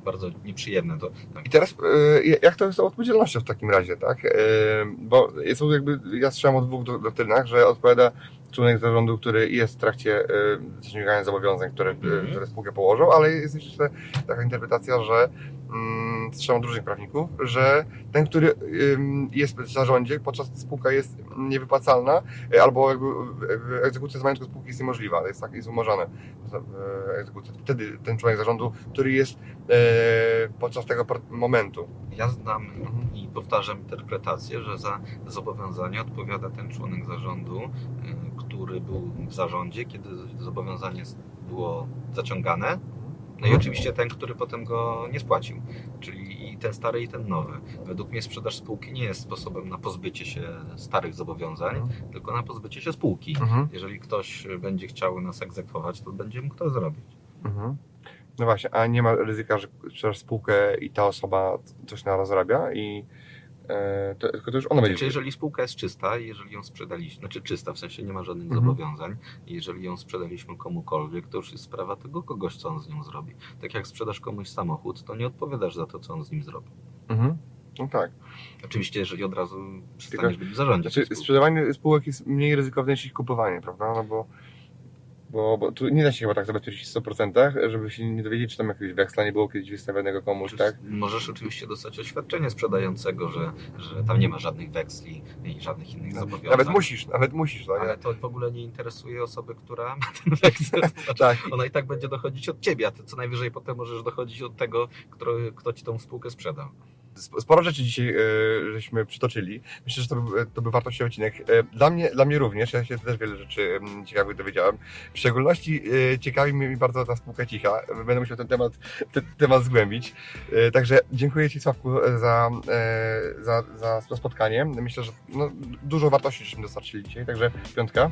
bardzo nieprzyjemne. To, tak. I teraz e, jak to jest z odpowiedzialnością w takim razie, tak? E, Bo są jakby, ja słyszałem o dwóch do- doktrynach, że odpowiada członek zarządu, który jest w trakcie zaciągania zobowiązań, które, Mhm. które spółkę położą, ale jest jeszcze taka interpretacja, że mm, od różnych prawników, że ten, który jest w zarządzie, podczas spółka jest niewypłacalna, e, albo jakby e, egzekucja z majątku spółki jest niemożliwa, jest tak, jest umorzane e, egzekucja. Wtedy ten członek zarządu, który jest podczas tego momentu. Ja znam i powtarzam interpretację, że za zobowiązanie odpowiada ten członek zarządu, który był w zarządzie, kiedy zobowiązanie było zaciągane. No i oczywiście ten, który potem go nie spłacił, czyli i ten stary, i ten nowy. Według mnie sprzedaż spółki nie jest sposobem na pozbycie się starych zobowiązań, tylko na pozbycie się spółki. Mhm. Jeżeli ktoś będzie chciał nas egzekwować, to będzie mógł to zrobić. Mhm. No właśnie, a nie ma ryzyka, że sprzedasz spółkę i ta osoba coś naraz zarabia i to, tylko to już ona będzie. Znaczy, jeżeli spółka jest czysta, i jeżeli ją sprzedaliśmy, znaczy czysta, w sensie nie ma żadnych Mhm. zobowiązań, i jeżeli ją sprzedaliśmy komukolwiek, to już jest sprawa tego kogoś, co on z nią zrobi. Tak jak sprzedasz komuś samochód, to nie odpowiadasz za to, co on z nim zrobi. Mhm. No tak. Oczywiście, jeżeli od razu przestaniesz być w zarządzie. Znaczy, sprzedawanie spółek jest mniej ryzykowne niż ich kupowanie, prawda? No bo, bo, bo tu nie da się chyba tak zabezpieczyć w 100%, żeby się nie dowiedzieć, czy tam jakiegoś weksla nie było kiedyś wystawionego komuś, tak? Możesz oczywiście dostać oświadczenie sprzedającego, że, że tam nie ma żadnych weksli i żadnych innych zobowiązań. Nawet musisz, nawet musisz, tak? Ale to w ogóle nie interesuje osoby, która ma ten weksel. To znaczy, Tak. Ona i tak będzie dochodzić od ciebie, a ty co najwyżej potem możesz dochodzić od tego, kto, kto ci tą spółkę sprzedał. Sp- Sporo rzeczy dzisiaj e, żeśmy przytoczyli. Myślę, że to był, to był wartościowy odcinek. E, Dla mnie, dla mnie również. Ja się też wiele rzeczy ciekawych dowiedziałem. W szczególności e, ciekawi mnie bardzo ta spółka cicha. Będę musiał ten temat, ten temat zgłębić. Także dziękuję Ci Sławku za, za, za spotkanie. Myślę, że no, dużo wartości żeśmy dostarczyli dzisiaj, także piątka.